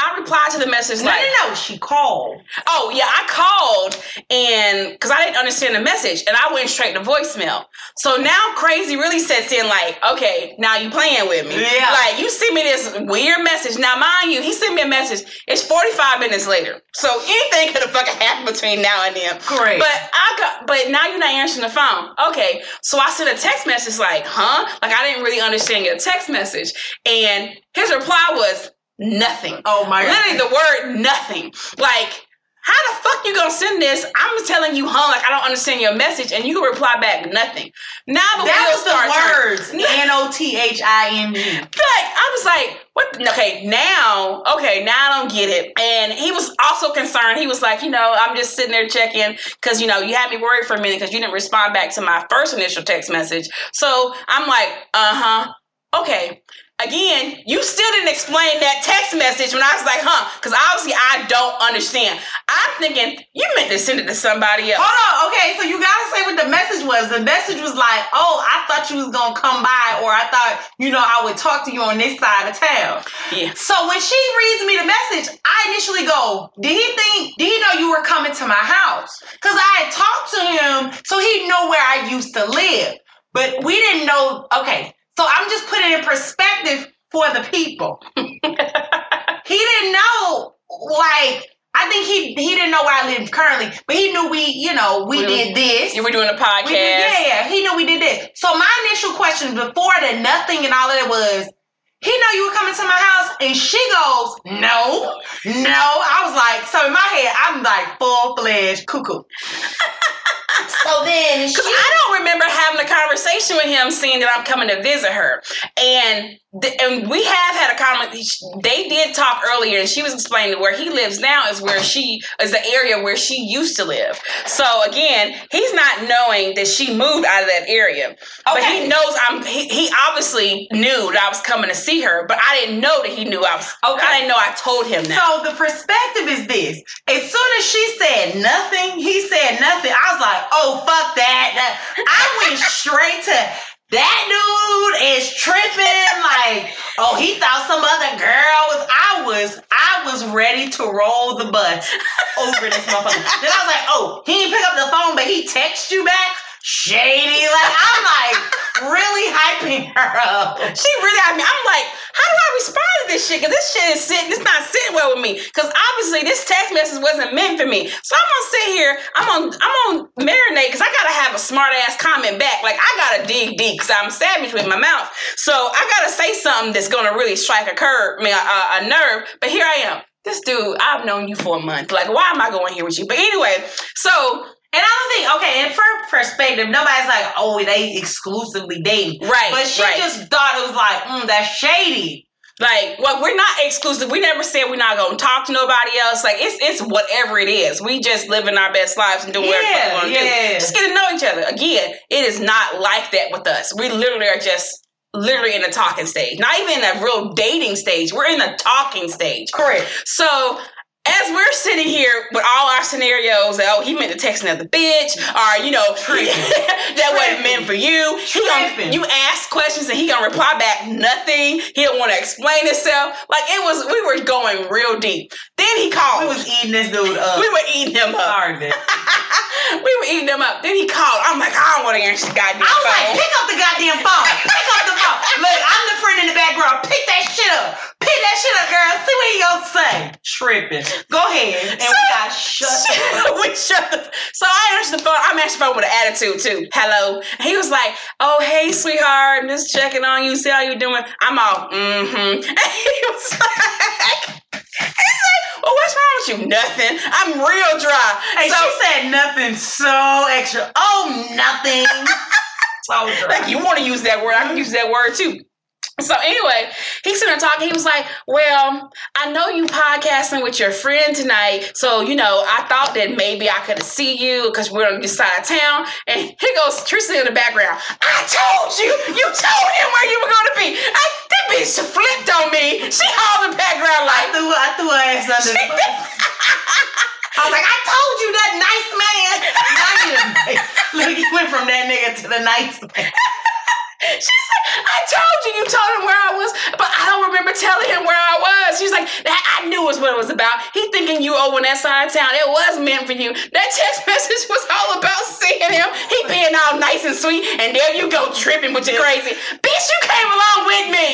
I replied to the message No, like, no, no. She called. Oh yeah, I called and because I didn't understand the message, and I went straight to voicemail. So now crazy really sets in. Like, okay, now you playing with me. Yeah. Like you sent me this weird message. Now, mind you, he sent me a message. It's forty five minutes later, so anything could have fucking happened between now and then. Great. But I got, but now you're not answering the phone. Okay, so I sent a text message like, huh? Like I didn't really understand your text message, and his reply was nothing. oh my God. Literally the word nothing. Like how the fuck you gonna send this? I'm telling you, huh? Like I don't understand your message, and you can reply back nothing. Now the that was the words. N O T H I N G. Like I was like, what? Okay, now, okay, now I don't get it. And he was also concerned. He was like, you know, I'm just sitting there checking because you know you had me worried for a minute because you didn't respond back to my first initial text message. So I'm like, uh huh, okay. Again, you still didn't explain that text message when I was like, huh? Because obviously I don't understand. I'm thinking you meant to send it to somebody else. Hold on, okay, so you gotta say what the message was. The message was like, oh, I thought you was gonna come by, or I thought, you know, I would talk to you on this side of town. Yeah. So when she reads me the message, I initially go, did he think, did he know you were coming to my house? Because I had talked to him, so he know where I used to live. But we didn't know, okay, so I'm just putting in perspective for the people. he didn't know, like, I think he he didn't know where I live currently, but he knew we, you know, we We- did this. You were doing a podcast. Did, yeah, yeah. He knew we did this. So my initial question before the nothing and all of that was, he know you were coming to my house, and she goes, no, no. I was like, so in my head, I'm like full fledged cuckoo. so then she, I don't remember having a conversation with him saying that I'm coming to visit her. And and we have had a comment. They did talk earlier, and she was explaining where he lives now is where she is the area where she used to live. So again, he's not knowing that she moved out of that area, but he knows I'm. He, he obviously knew that I was coming to see her, but I didn't know that he knew I was. Okay. I didn't know I told him that. So the perspective is this: as soon as she said nothing, he said nothing. I was like, "Oh fuck that!" That- I went straight to that oh, he thought some other girl was. I was, I was ready to roll the bus over this motherfucker. then I was like, "Oh, he didn't pick up the phone, but he texted you back." Shady, like I'm like really hyping her up. She really, I mean, I'm like, how do I respond to this shit? Because this shit is sitting, it's not sitting well with me. Because obviously this text message wasn't meant for me. So I'm gonna sit here, I'm on, I'm on marinate because I gotta have a smart ass comment back. Like I gotta dig deep because I'm savage with my mouth. So I gotta say something that's gonna really strike a curve, I mean, a, a nerve. But here I am. This dude, I've known you for a month. Like, why am I going here with you? But anyway, so And I don't think, okay, and for perspective, nobody's like, oh, they exclusively dating. right, But she right. just thought it was like, mm, that's shady. Like, well, we're not exclusive. We never said we're not gonna talk to nobody else. Like, it's it's whatever it is. We just living our best lives and doing whatever Yeah, we want to yeah. do. Just get to know each other. Again, it is not like that with us. We literally are just literally in the talking stage. Not even in a real dating stage. We're in the talking stage. Correct. So as we're sitting here with all our scenarios, that, oh, he meant to text another bitch, or you know, that wasn't meant for you. He gonna, you ask questions and he gonna reply back nothing. He don't want to explain himself. Like it was, we were going real deep. Then he called. We was eating this dude up. We were eating him up. Sorry, we were eating him up. Then he called. I'm like, I don't want to answer the goddamn I was phone. like, pick up the goddamn phone. Pick up the phone. Look, I'm the friend in the background. Pick that shit up. Pick that shit up, girl. See what he gonna say. Tripping. Go ahead. And we got shut we shut the, so I answered the phone. I'm answering the phone with an attitude too. Hello. And he was like, "Oh, hey, sweetheart, just checking on you, see how you're doing." I'm all, mm-hmm. And he was like, he's like, "Well, what's wrong with you? Nothing. I'm real dry." Hey, so, she said nothing so extra. Oh, nothing. so dry. like, you want to use that word? I can use that word too. So anyway, he's sitting there talking. He was like, "Well, I know you podcasting with your friend tonight, so you know I thought that maybe I could see you because we're on this side of town." And here goes Tristan in the background. I told you, you told him where you were going to be. I, that bitch flipped on me. She hauled the background I like. threw, I threw her ass under the. I was like, I told you that nice man. Look, you went from that nigga to the nice man. She's like, I told you, you told him where I was, but I don't remember telling him where I was. She's like, that I knew was what it was about. He thinking you over on that side of town. It was meant for you. That text message was all about seeing him. He being all nice and sweet, and there you go tripping with your crazy. Bitch, you came along with me.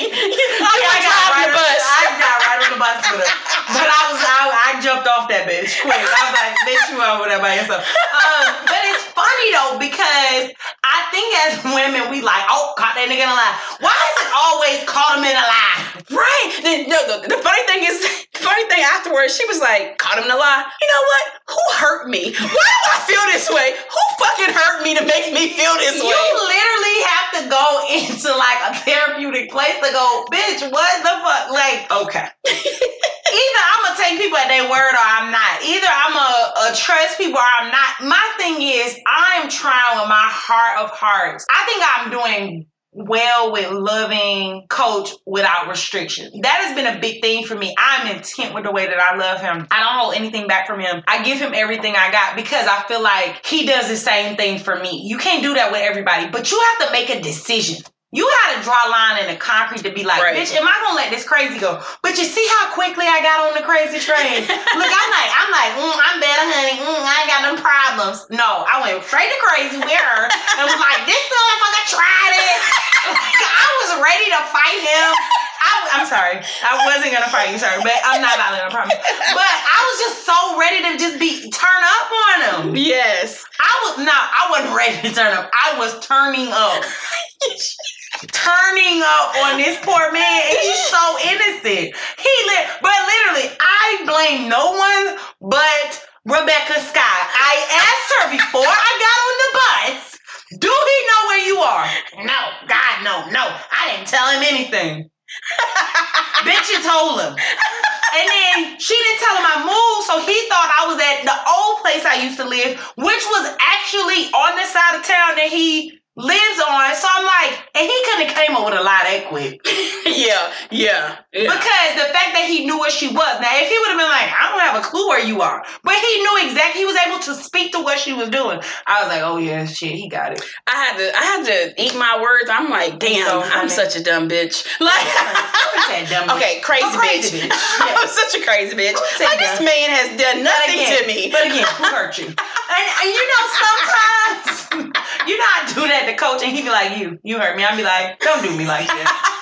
Oh, yeah, were driving the on, bus. I got right on the bus with her. But I was, I, I jumped off that bitch quick. I was like, bitch, you over there by yourself. Um, but it's funny though because I think as women, we like, oh, caught that nigga in a lie. Why is it always caught him in a lie? Right. Then no, the, the funny thing is, the funny thing afterwards, she was like, caught him in a lie. You know what? Who hurt me? Why do I feel this way? Who fucking hurt me to make me feel this You way? You literally have to go into like a therapeutic place to go, bitch, what the fuck? Like, okay. Either I'm gonna take people at their word or I'm not. Either I'm a, a trust people or I'm not. My thing is, I'm trying with my heart of hearts. I think I'm doing well with loving coach without restriction. That has been a big thing for me. I'm intent with the way that I love him. I don't hold anything back from him. I give him everything I got because I feel like he does the same thing for me. You can't do that with everybody, but you have to make a decision. You gotta draw a line in the concrete to be like, Right. bitch, am I gonna let this crazy go? But you see how quickly I got on the crazy train. Look, I'm like, I'm like, mm, I'm better, honey. Mm, I ain't got no problems. No, I went straight to crazy with her and was like, this motherfucker tried it. I was ready to fight him. I, I'm sorry, I wasn't gonna fight you, sorry, but I'm not violent, I promise. But I was just so ready to just be turn up on him. yes. I was not. I wasn't ready to turn up. I was turning up turning up on this poor man. And he's so innocent. He lit, but literally, I blame no one but Rebecca Scott. I asked her before I got on the bus, do he know where you are? No, God, no, no. I didn't tell him anything. Bitch, you told him. And then she didn't tell him I moved, so he thought I was at the old place I used to live, which was actually on the side of town that he lives on. So I'm like, and he couldn't have came up with a lie that quick. yeah. Yeah. Yeah. Because the fact that he knew where she was. Now, if he would have been like, I don't have a clue where you are, but he knew exactly. He was able to speak to what she was doing. I was like, oh yeah, shit, he got it. I had to I had to eat my words. I'm like, damn, So I'm such a dumb bitch. Like dumb bitch? Okay, crazy, crazy bitch. bitch. Yeah. I'm such a crazy bitch. Like this man has done nothing again- to me. But again, who hurt you? And, and you know, sometimes you know I do that to coach, and he be like, "You, you hurt me." I'd be like, "Don't do me like that."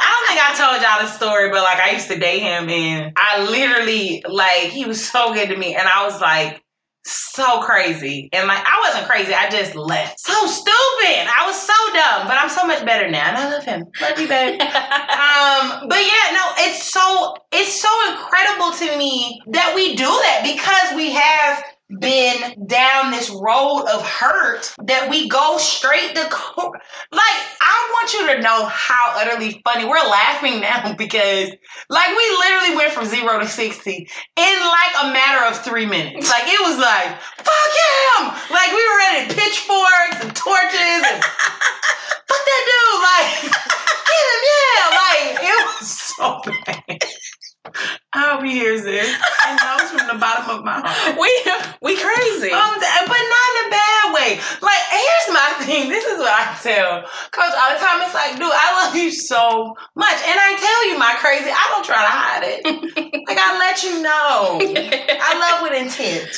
I don't think I told y'all the story, but like I used to date him, and I literally like he was so good to me, and I was like so crazy, and like I wasn't crazy, I just left. So stupid. I was so dumb, but I'm so much better now, and I love him. Love you, babe. Um, but yeah, no, it's so it's so incredible to me that we do that because we have been down this road of hurt that we go straight to co- like I want you to know how utterly funny we're laughing now because like we literally went from zero to sixty in like a matter of three minutes. Like it was like fuck him, like we were ready to pitchforks and torches and fuck that dude, like get him, yeah, like it was so bad. I hope he hears this and knows from the bottom of my heart. we we crazy. Um, but not in a bad way. Like, here's my thing. This is what I tell Coach all the time. It's like, dude, I love you so much, and I tell you my crazy. I don't try to hide it. like, I let you know. I love with intent,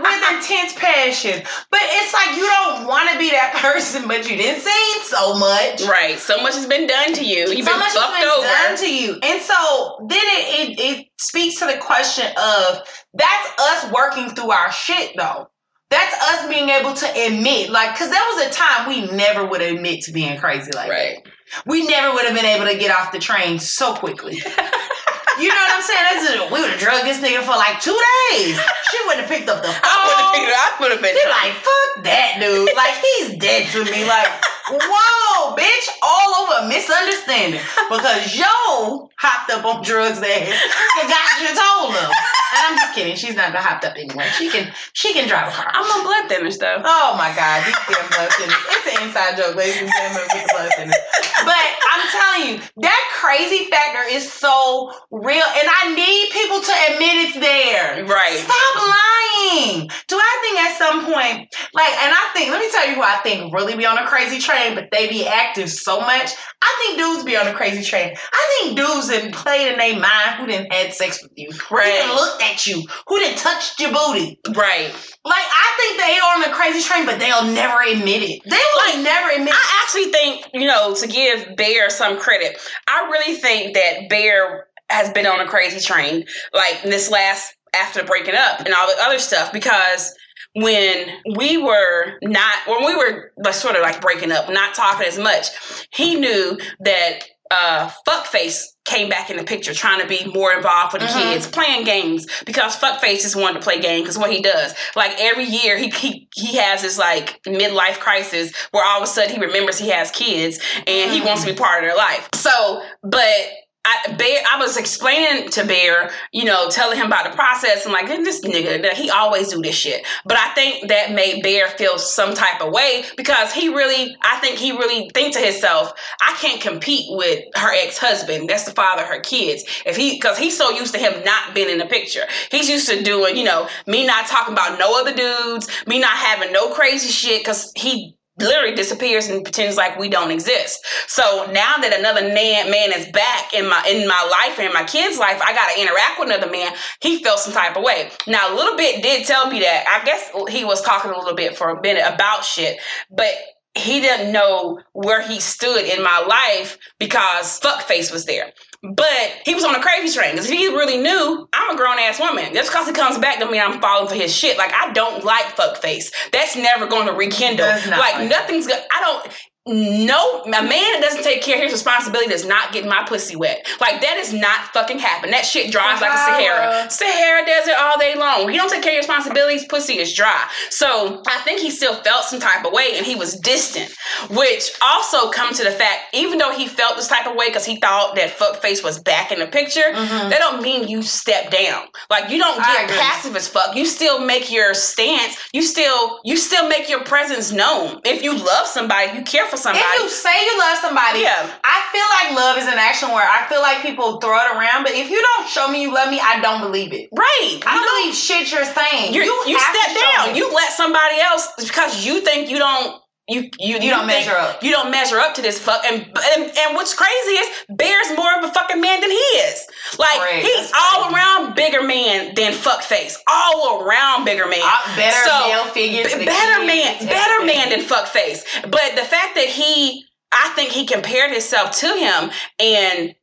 with intense passion. But it's like you don't want to be that person, but you didn't seen so much. right. So much has been done to you. You've so been much has fucked been over. done to you, and so then it, it it speaks to the question of that's us working through our shit though. That's us being able to admit, like, because there was a time we never would admit to being crazy like that. Right. We never would have been able to get off the train so quickly. you know what I'm saying? That's we would have drugged this nigga for like two days. She wouldn't have picked up the phone. I would have figured I would have been They're like, fuck that dude. Like, he's dead to me. Like, whoa, bitch, all over a misunderstanding. Because yo hopped up on drugs there. Forgot you told him. And I'm just kidding. She's not gonna hopped up anyway. She can she can drive a car. I'm on blood thinners though. Oh my God, these damn blood thinners. It's an inside joke, ladies and gentlemen, with blood thinners. But I'm telling you, that crazy factor is so real. And I need people to admit it's there. Right. Stop lying. Do I think at some point, like, and I think, let me tell you who I think really be on a crazy train, but they be acting so much. I think dudes be on a crazy train. I think dudes that played in their mind who didn't had sex with you, Right. didn't looked at you, who didn't touched your booty. Right. Like, I think they are on a crazy train, but they'll never admit it. They will never admit it. I actually think, you know, to give Bear some credit, I really think that Bear has been on a crazy train, like this last after breaking up and all the other stuff, because when we were not when we were like, sort of like breaking up, not talking as much, he knew that uh, fuckface came back in the picture, trying to be more involved with the Mhm. kids, playing games because fuckface just wanted to play games because what he does, like every year he he he has this like midlife crisis where all of a sudden he remembers he has kids and he Mhm. wants to be part of their life. So, but. I, Bear, I was explaining to Bear, you know, telling him about the process and like this nigga, he always do this shit. But I think that made Bear feel some type of way because he really, I think he really think to himself, I can't compete with her ex husband. That's the father of her kids. If he, because he's so used to him not being in the picture. He's used to doing, you know, me not talking about no other dudes, me not having no crazy shit, because he literally disappears and pretends like we don't exist. So now that another man, man is back in my in my life and in my kid's life, I got to interact with another man. He felt some type of way. Now a little bit did tell me that. I guess he was talking a little bit for a minute about shit, but he didn't know where he stood in my life because fuckface was there. But he was on a crazy train because if he really knew I'm a grown ass woman, just because he comes back to me, I'm falling for his shit. Like I don't like fuckface. That's never going to rekindle. Like nothing's good. I don't. No, a man that doesn't take care of his responsibility does not get my pussy wet. Like that is not fucking happen. That shit dries like a Sahara. Sahara. Desert all day long. You don't take care of your responsibilities, pussy is dry. So I think he still felt some type of way and he was distant, which also come to the fact, even though he felt this type of way because he thought that fuckface was back in the picture, Mhm. that don't mean you step down. Like you don't get passive as fuck. You still make your stance. You still you still make your presence known. If you love somebody, you care for somebody. If you say you love somebody, Yeah. I feel like love is an action word. I feel like people throw it around, but if you don't show me you love me, I don't believe it. right. I You don't believe shit you're saying. you you, to step down. You let somebody else because you think you don't you you, You don't measure up. You don't measure up to this fuck. And and, and what's crazy is Bear's more of a fucking man than he is. Like Right, he's all crazy. around bigger man than fuckface. All around bigger man. Uh, better So, male figure. B- better man, better man than fuckface. But the fact that he, I think he compared himself to him and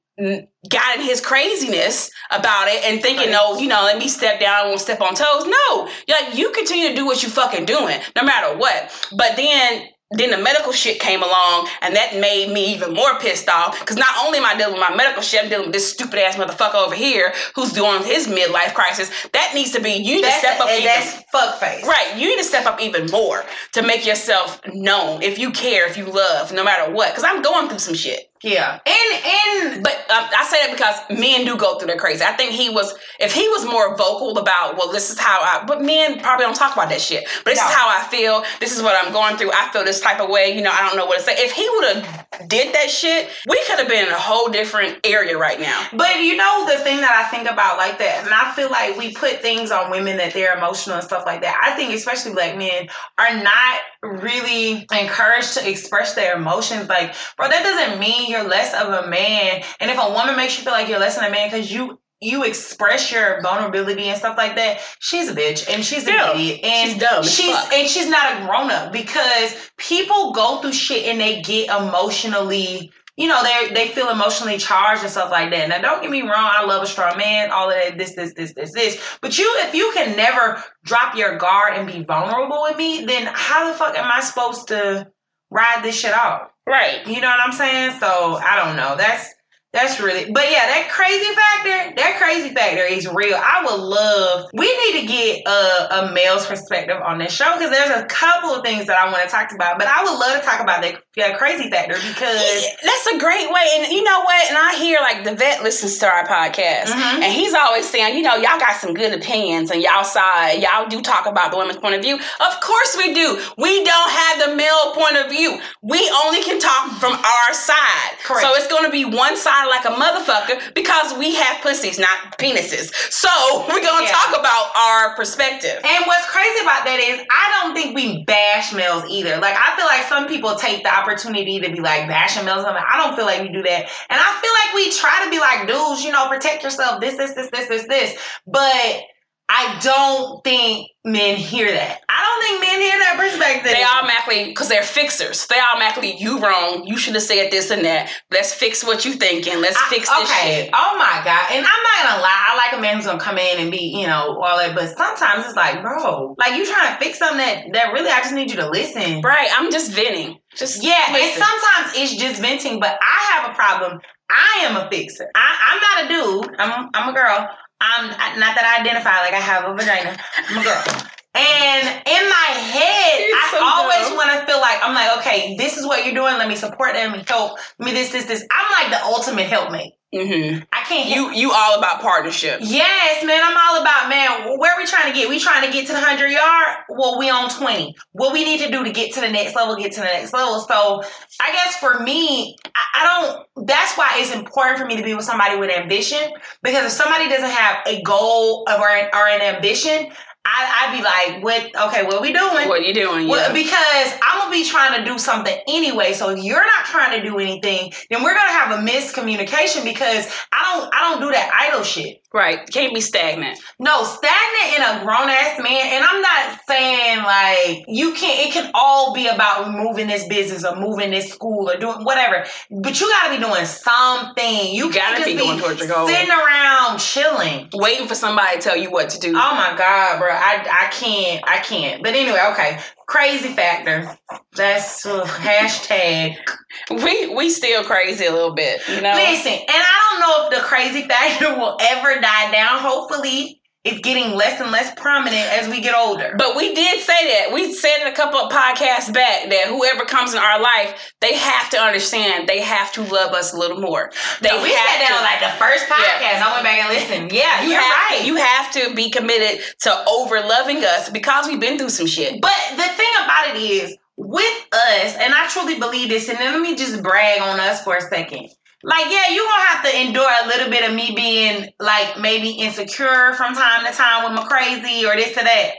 got in his craziness about it and thinking, no, you know, let me step down, I won't step on toes. No, like you continue to do what you fucking doing, no matter what. But then. Then the medical shit came along, and that made me even more pissed off. Because not only am I dealing with my medical shit, I'm dealing with this stupid ass motherfucker over here who's doing his midlife crisis. That needs to be you need That's, to step up. and even that's fuck face. Right. You need to step up even more to make yourself known if you care, if you love, no matter what. Because I'm going through some shit. Yeah. And and But um, I say that because men do go through their crazy. I think he was, if he was more vocal about, well, this is how I, but men probably don't talk about that shit. But this No. is how I feel. This is what I'm going through. I feel this type of way. You know, I don't know what to say. If he would have did that shit, we could have been in a whole different area right now. But you know the thing that I think about like that, and I feel like we put things on women that they're emotional and stuff like that. I think especially black men are not really encouraged to express their emotions. Like, bro, that doesn't mean you're less of a man. And if a woman makes you feel like you're less than a man because you you express your vulnerability and stuff like that, she's a bitch and she's an Yeah, idiot. And she's dumb she's fuck. and she's not a grown up because people go through shit and they get emotionally you know, they they feel emotionally charged and stuff like that. Now, don't get me wrong, I love a strong man, all of that, this, this, this, this, this. But you, if you can never drop your guard and be vulnerable with me, then how the fuck am I supposed to ride this shit out? Right. You know what I'm saying? So I don't know. That's that's really, but yeah, that crazy factor, that crazy factor is real. I would love. We need to get a, a male's perspective on this show because there's a couple of things that I want to talk about. But I would love to talk about that, that crazy factor because Yeah, that's a great way. And you know what? And I hear like the vet listens to our podcast. Mhm. And he's always saying, you know, y'all got some good opinions on y'all side. Y'all do talk about the women's point of view. Of course we do. We don't have the male point of view. We only can talk from our side. Correct. So it's going to be one side like a motherfucker because we have pussies, not penises. So we're to Yeah. talk about our perspective. And what's crazy about that is I don't think we bash males either. Like I feel like some people take the opportunity to be like bashing males. I, mean, I don't feel like we do that. And I feel like we try to be like, dudes, you know, protect yourself, this, this, this, this, this, this. But I don't think men hear that. I don't think men hear that perspective. They automatically, because they're fixers. They automatically, you wrong. You should have said this and that. Let's fix what you thinking. Let's I- fix this okay. shit. Oh my god. And I'm not gonna lie. I like a man who's gonna come in and be, you know, all that. But sometimes it's like, bro, like you trying to fix something that that really I just need you to listen. Right. I'm just venting. Just Yeah, and sometimes it's just venting, but I have a problem. I am a fixer. I, I'm not a dude. I'm I'm a girl. I'm not that I identify like I have a vagina. I'm a girl. And in my head, You're I so always want to feel like I'm like, okay, this is what you're doing. Let me support them. Me help. Let me this, this, this. I'm like the ultimate helpmate. Mhm. I can't. You you all about partnership. Yes, man. I'm all about man. Where we trying to get? We trying to get to the hundred yard. Well, we on twenty. What we need to do to get to the next level? Get to the next level. So, I guess for me, I, I don't. That's why it's important for me to be with somebody with ambition. Because if somebody doesn't have a goal or an, or an ambition, I, I'd be like, what? Okay, what are we doing? What you doing? Well, Yeah. because I'm gonna be trying to do something anyway. So if you're not trying to do anything, then we're gonna have a miscommunication because I don't I don't do that idle shit. Right. Can't be stagnant. No, stagnant in a grown ass man, and I'm not saying like you can't. It can all be about moving this business or moving this school or doing whatever. But you gotta be doing something. You, You gotta can't be going towards your goal. Sitting around chilling. Waiting for somebody to tell you what to do. Oh my god, bro! I I can't. I can't. But anyway, okay. Crazy factor. That's uh, hashtag. We we still crazy a little bit, you know. Listen, and I don't know if the crazy factor will ever die down. Hopefully, it's getting less and less prominent as we get older. But we did say that. We said it a couple of podcasts back that whoever comes in our life, they have to understand. They have to love us a little more. They No, we said that on like the first podcast. I went back and listened. Yeah, you you're have right. to, you have to be committed to over loving us because we've been through some shit. But the thing about it is, with us, and I truly believe this, and then let me just brag on us for a second. Like, yeah, you're gonna have to endure a little bit of me being like maybe insecure from time to time with my crazy or this or that.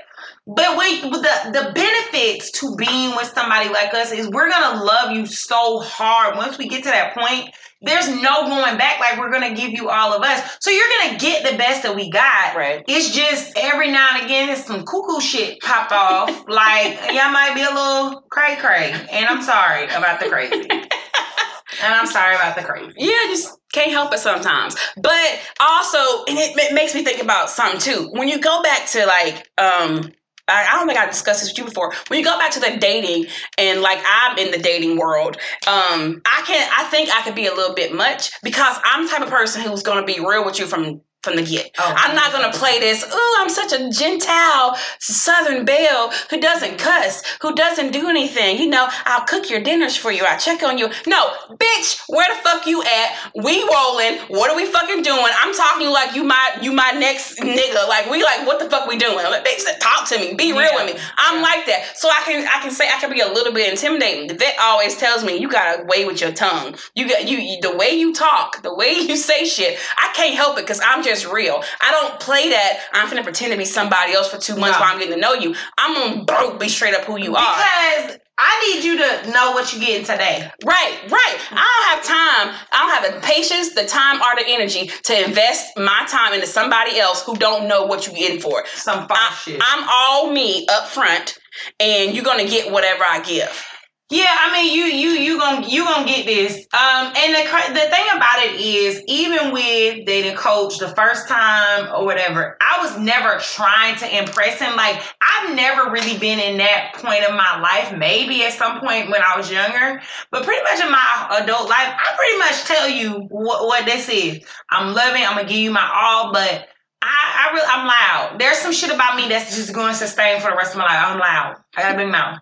But we, the the benefits to being with somebody like us is we're gonna love you so hard. Once we get to that point, there's no going back. Like we're gonna give you all of us, so you're gonna get the best that we got. Right. It's just every now and again, it's some cuckoo shit popped off. like y'all might be a little cray cray, and I'm sorry about the crazy. and I'm sorry about the crazy. Yeah, just can't help it sometimes. But also, and it, it makes me think about something too. When you go back to like, um, I, don't think I discussed this with you before. When you go back to the dating and like I'm in the dating world, um, I can I think I could be a little bit much because I'm the type of person who's gonna be real with you from from the get. Oh. I'm not gonna play this, oh, I'm such a gentile southern belle who doesn't cuss, who doesn't do anything. You know, I'll cook your dinners for you, I'll check on you. No, bitch, where the fuck you at? We rolling. What are we fucking doing? I'm talking you like you my you my next nigga. Like we like what the fuck we doing? Like, bitch, talk to me. Be real Yeah. with me. I'm Yeah. like that. So I can I can say I can be a little bit intimidating. The vet always tells me you got to weigh with your tongue. You got you, you the way you talk, the way you say shit. I can't help it because I'm just real. I don't play that. I'm gonna pretend to be somebody else for two months No. while I'm getting to know you. I'm gonna be straight up who you are. Because I need you to know what you're getting today. Right, right. I don't have time. I don't have the patience, the time, or the energy to invest my time into somebody else who don't know what you're getting for. Some I, shit. I'm all me up front, and you're gonna get whatever I give. Yeah, I mean, you you you gonna you gonna get this. Um, and the the thing about it is, even with dating coach the first time or whatever, I was never trying to impress him. Like I've never really been in that point of my life. Maybe at some point when I was younger, but pretty much in my adult life, I pretty much tell you what what this is. I'm loving. I'm gonna give you my all, but. I, I really, I'm loud. There's some shit about me that's just going to sustain for the rest of my life. I'm loud. I got a big mouth.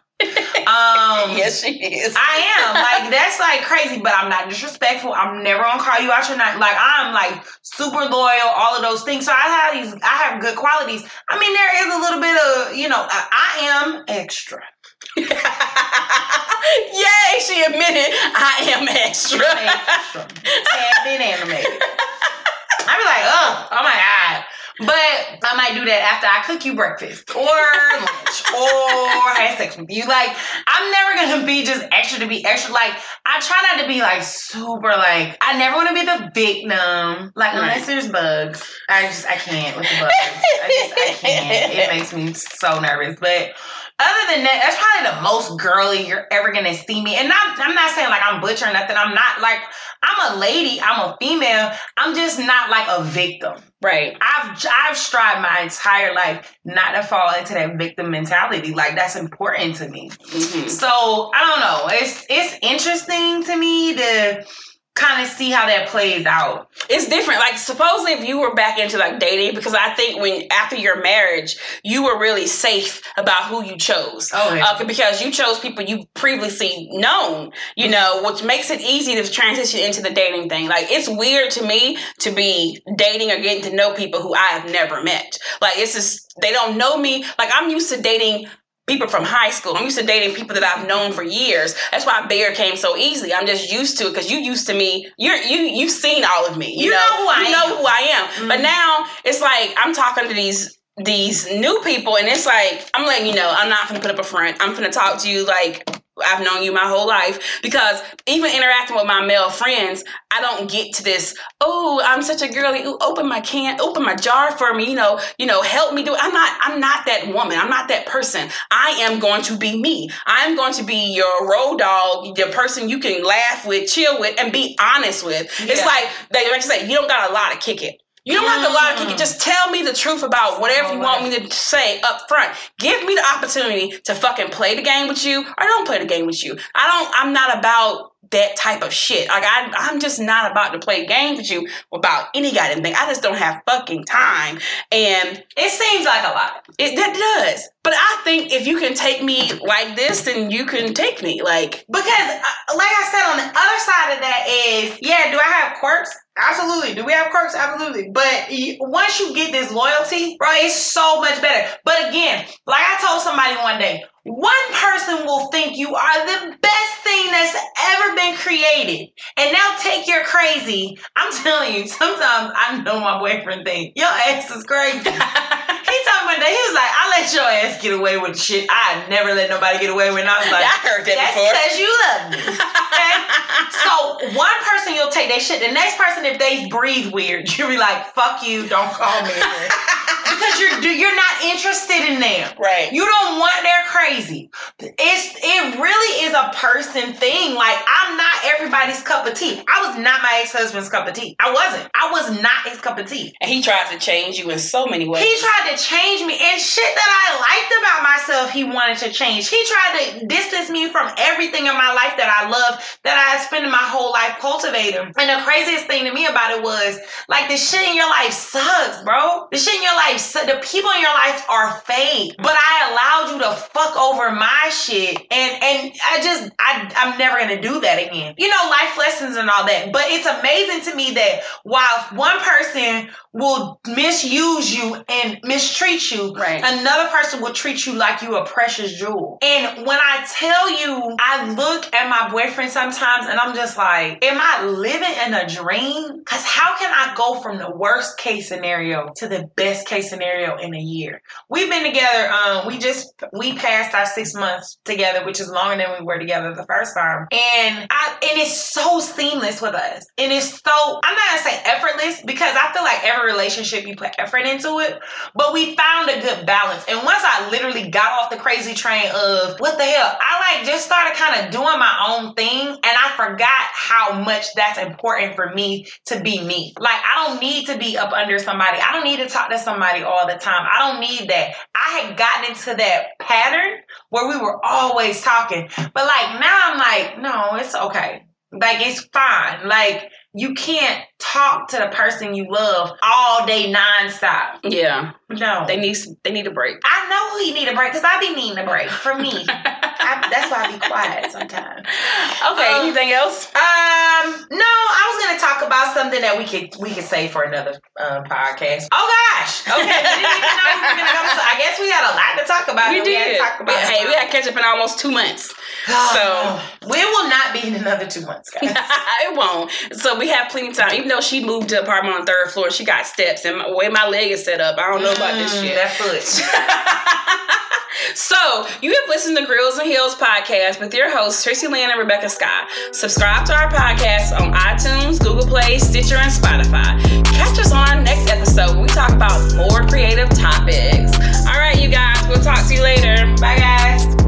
Um, yes, she is. I am like that's like crazy, but I'm not disrespectful. I'm never gonna call you out your name. Like I'm like super loyal, all of those things. So I have these, I have good qualities. I mean, there is a little bit of you know, I, I am extra. Yay, she admitted I am extra. extra. Tad bit animated. I be like, oh, oh my god. But I might do that after I cook you breakfast or lunch or have sex with you. Like, I'm never gonna be just extra to be extra. Like, I try not to be like super like I never wanna be the victim. Like Right. unless there's bugs. I just I can't with the bugs. I just I can't. It makes me so nervous. But other than that, that's probably the most girly you're ever gonna see me. And I'm, I'm not saying like I'm butchering nothing. I'm not like I'm a lady. I'm a female. I'm just not like a victim. Right. I've I've strived my entire life not to fall into that victim mentality. Like that's important to me. Mm-hmm. So I don't know. It's it's interesting to me to kind of see how that plays out. It's different. Like supposedly if you were back into like dating, because I think when after your marriage, you were really safe about who you chose. Oh, yeah. Uh, because you chose people you previously known, you know, which makes it easy to transition into the dating thing. Like it's weird to me to be dating or getting to know people who I have never met. Like it's just they don't know me. Like I'm used to dating people from high school. I'm used to dating people that I've known for years. That's why Bear came so easily. I'm just used to it because you used to me. You're you you've seen all of me. You, You know who I you am. know who I am. But mm-hmm. now it's like I'm talking to these these new people, and it's like I'm letting you know I'm not gonna put up a front. I'm gonna talk to you like. I've known you my whole life because even interacting with my male friends, I don't get to this. Oh, I'm such a girly. Ooh, open my can, open my jar for me. You know, you know, help me do it. I'm not. I'm not that woman. I'm not that person. I am going to be me. I'm going to be your road dog, the person you can laugh with, chill with, and be honest with. It's like they like to say, you don't got a lot to kick it. You don't have to lie to kick it. Just tell me the truth about whatever you want me to say up front. Give me the opportunity to fucking play the game with you or don't play the game with you. I don't I'm not about that type of shit. Like I I'm just not about to play games with you about any goddamn thing. I just don't have fucking time. And It seems like a lot. it that does. But I think if you can take me like this, then you can take me. Like Because, uh, like I said, on the other side of that is, yeah, do I have quirks? Absolutely. Do we have quirks? Absolutely. But once you get this loyalty, bro, it's so much better. But again, like I told somebody one day, one person will think you are the best thing that's ever been created. And now take your crazy. I'm telling you, sometimes I know my boyfriend thinks your ass is crazy. he me one day, he was like, I let your ass get away with shit I never let nobody get away with. I was like, I heard that that's before. because you love me. Okay? so one person you'll take that shit. The next person, if they breathe weird, you'll be like, "Fuck you, don't call me." because you're you're not interested in them. Right. You don't want their crazy. It's it really is a person thing. Like I'm not everybody's cup of tea. I was not my ex husband's cup of tea. I wasn't. I was not his cup of tea. And he tried to change you in so many ways. He tried to change me and shit that I liked about myself, he wanted to change. He tried to distance me from everything in my life that I love, that I had spent my whole life cultivating. And the craziest thing to me about it was like the shit in your life sucks, bro. The shit in your life, su- the people in your life are fake. But I allowed you to fuck over my shit, and and I just I I'm never gonna do that again. You know, life lessons and all that. But it's amazing to me that while one person will misuse you and mistreat you, Right. another person will treat you like you a precious jewel. And when I tell you, I look at my boyfriend sometimes and I'm just like, am I living in a dream? Because how can I go from the worst case scenario to the best case scenario in a year? We've been together, um, we just, we passed our six months together, which is longer than we were together the first time. And I, and it's so seamless with us. And it's so, I'm not gonna say effortless because I feel like every relationship you put effort into it, but we found a good balance. And once I literally got off the crazy train of what the hell, I like just started kind of doing my own thing and I forgot how much that's important for me to be me. Like I don't need to be up under somebody. I don't need to talk to somebody all the time. I don't need that. I had gotten into that pattern where we were always talking. But like now I'm like, no, it's okay. Like it's fine. Like you can't talk to the person you love all day nonstop. yeah. No. They need they need a break. I know he need a break because I be needing a break for me. I, that's why I be quiet sometimes. Okay, Um, anything else? Um, no, I was gonna talk about something that we could we could say for another um, podcast. Oh gosh, okay, we didn't even know we were gonna go. To, I guess we had a lot to talk about. We and had to did. talk about hey, we had catch up in almost two months. So we will not be in another two months, guys. it won't. So we have plenty of time. Even though she moved to apartment on the third floor, she got steps, and the way my leg is set up, I don't know about this Mm, shit. That foot. so you have listened to Grills and Heels podcast with your hosts Tracy Lynn and Rebecca Scott. Subscribe to our podcast on iTunes, Google Play, Stitcher, and Spotify. Catch us on our next episode when we talk about more creative topics. All right, you guys, We'll talk to you later. Bye, guys.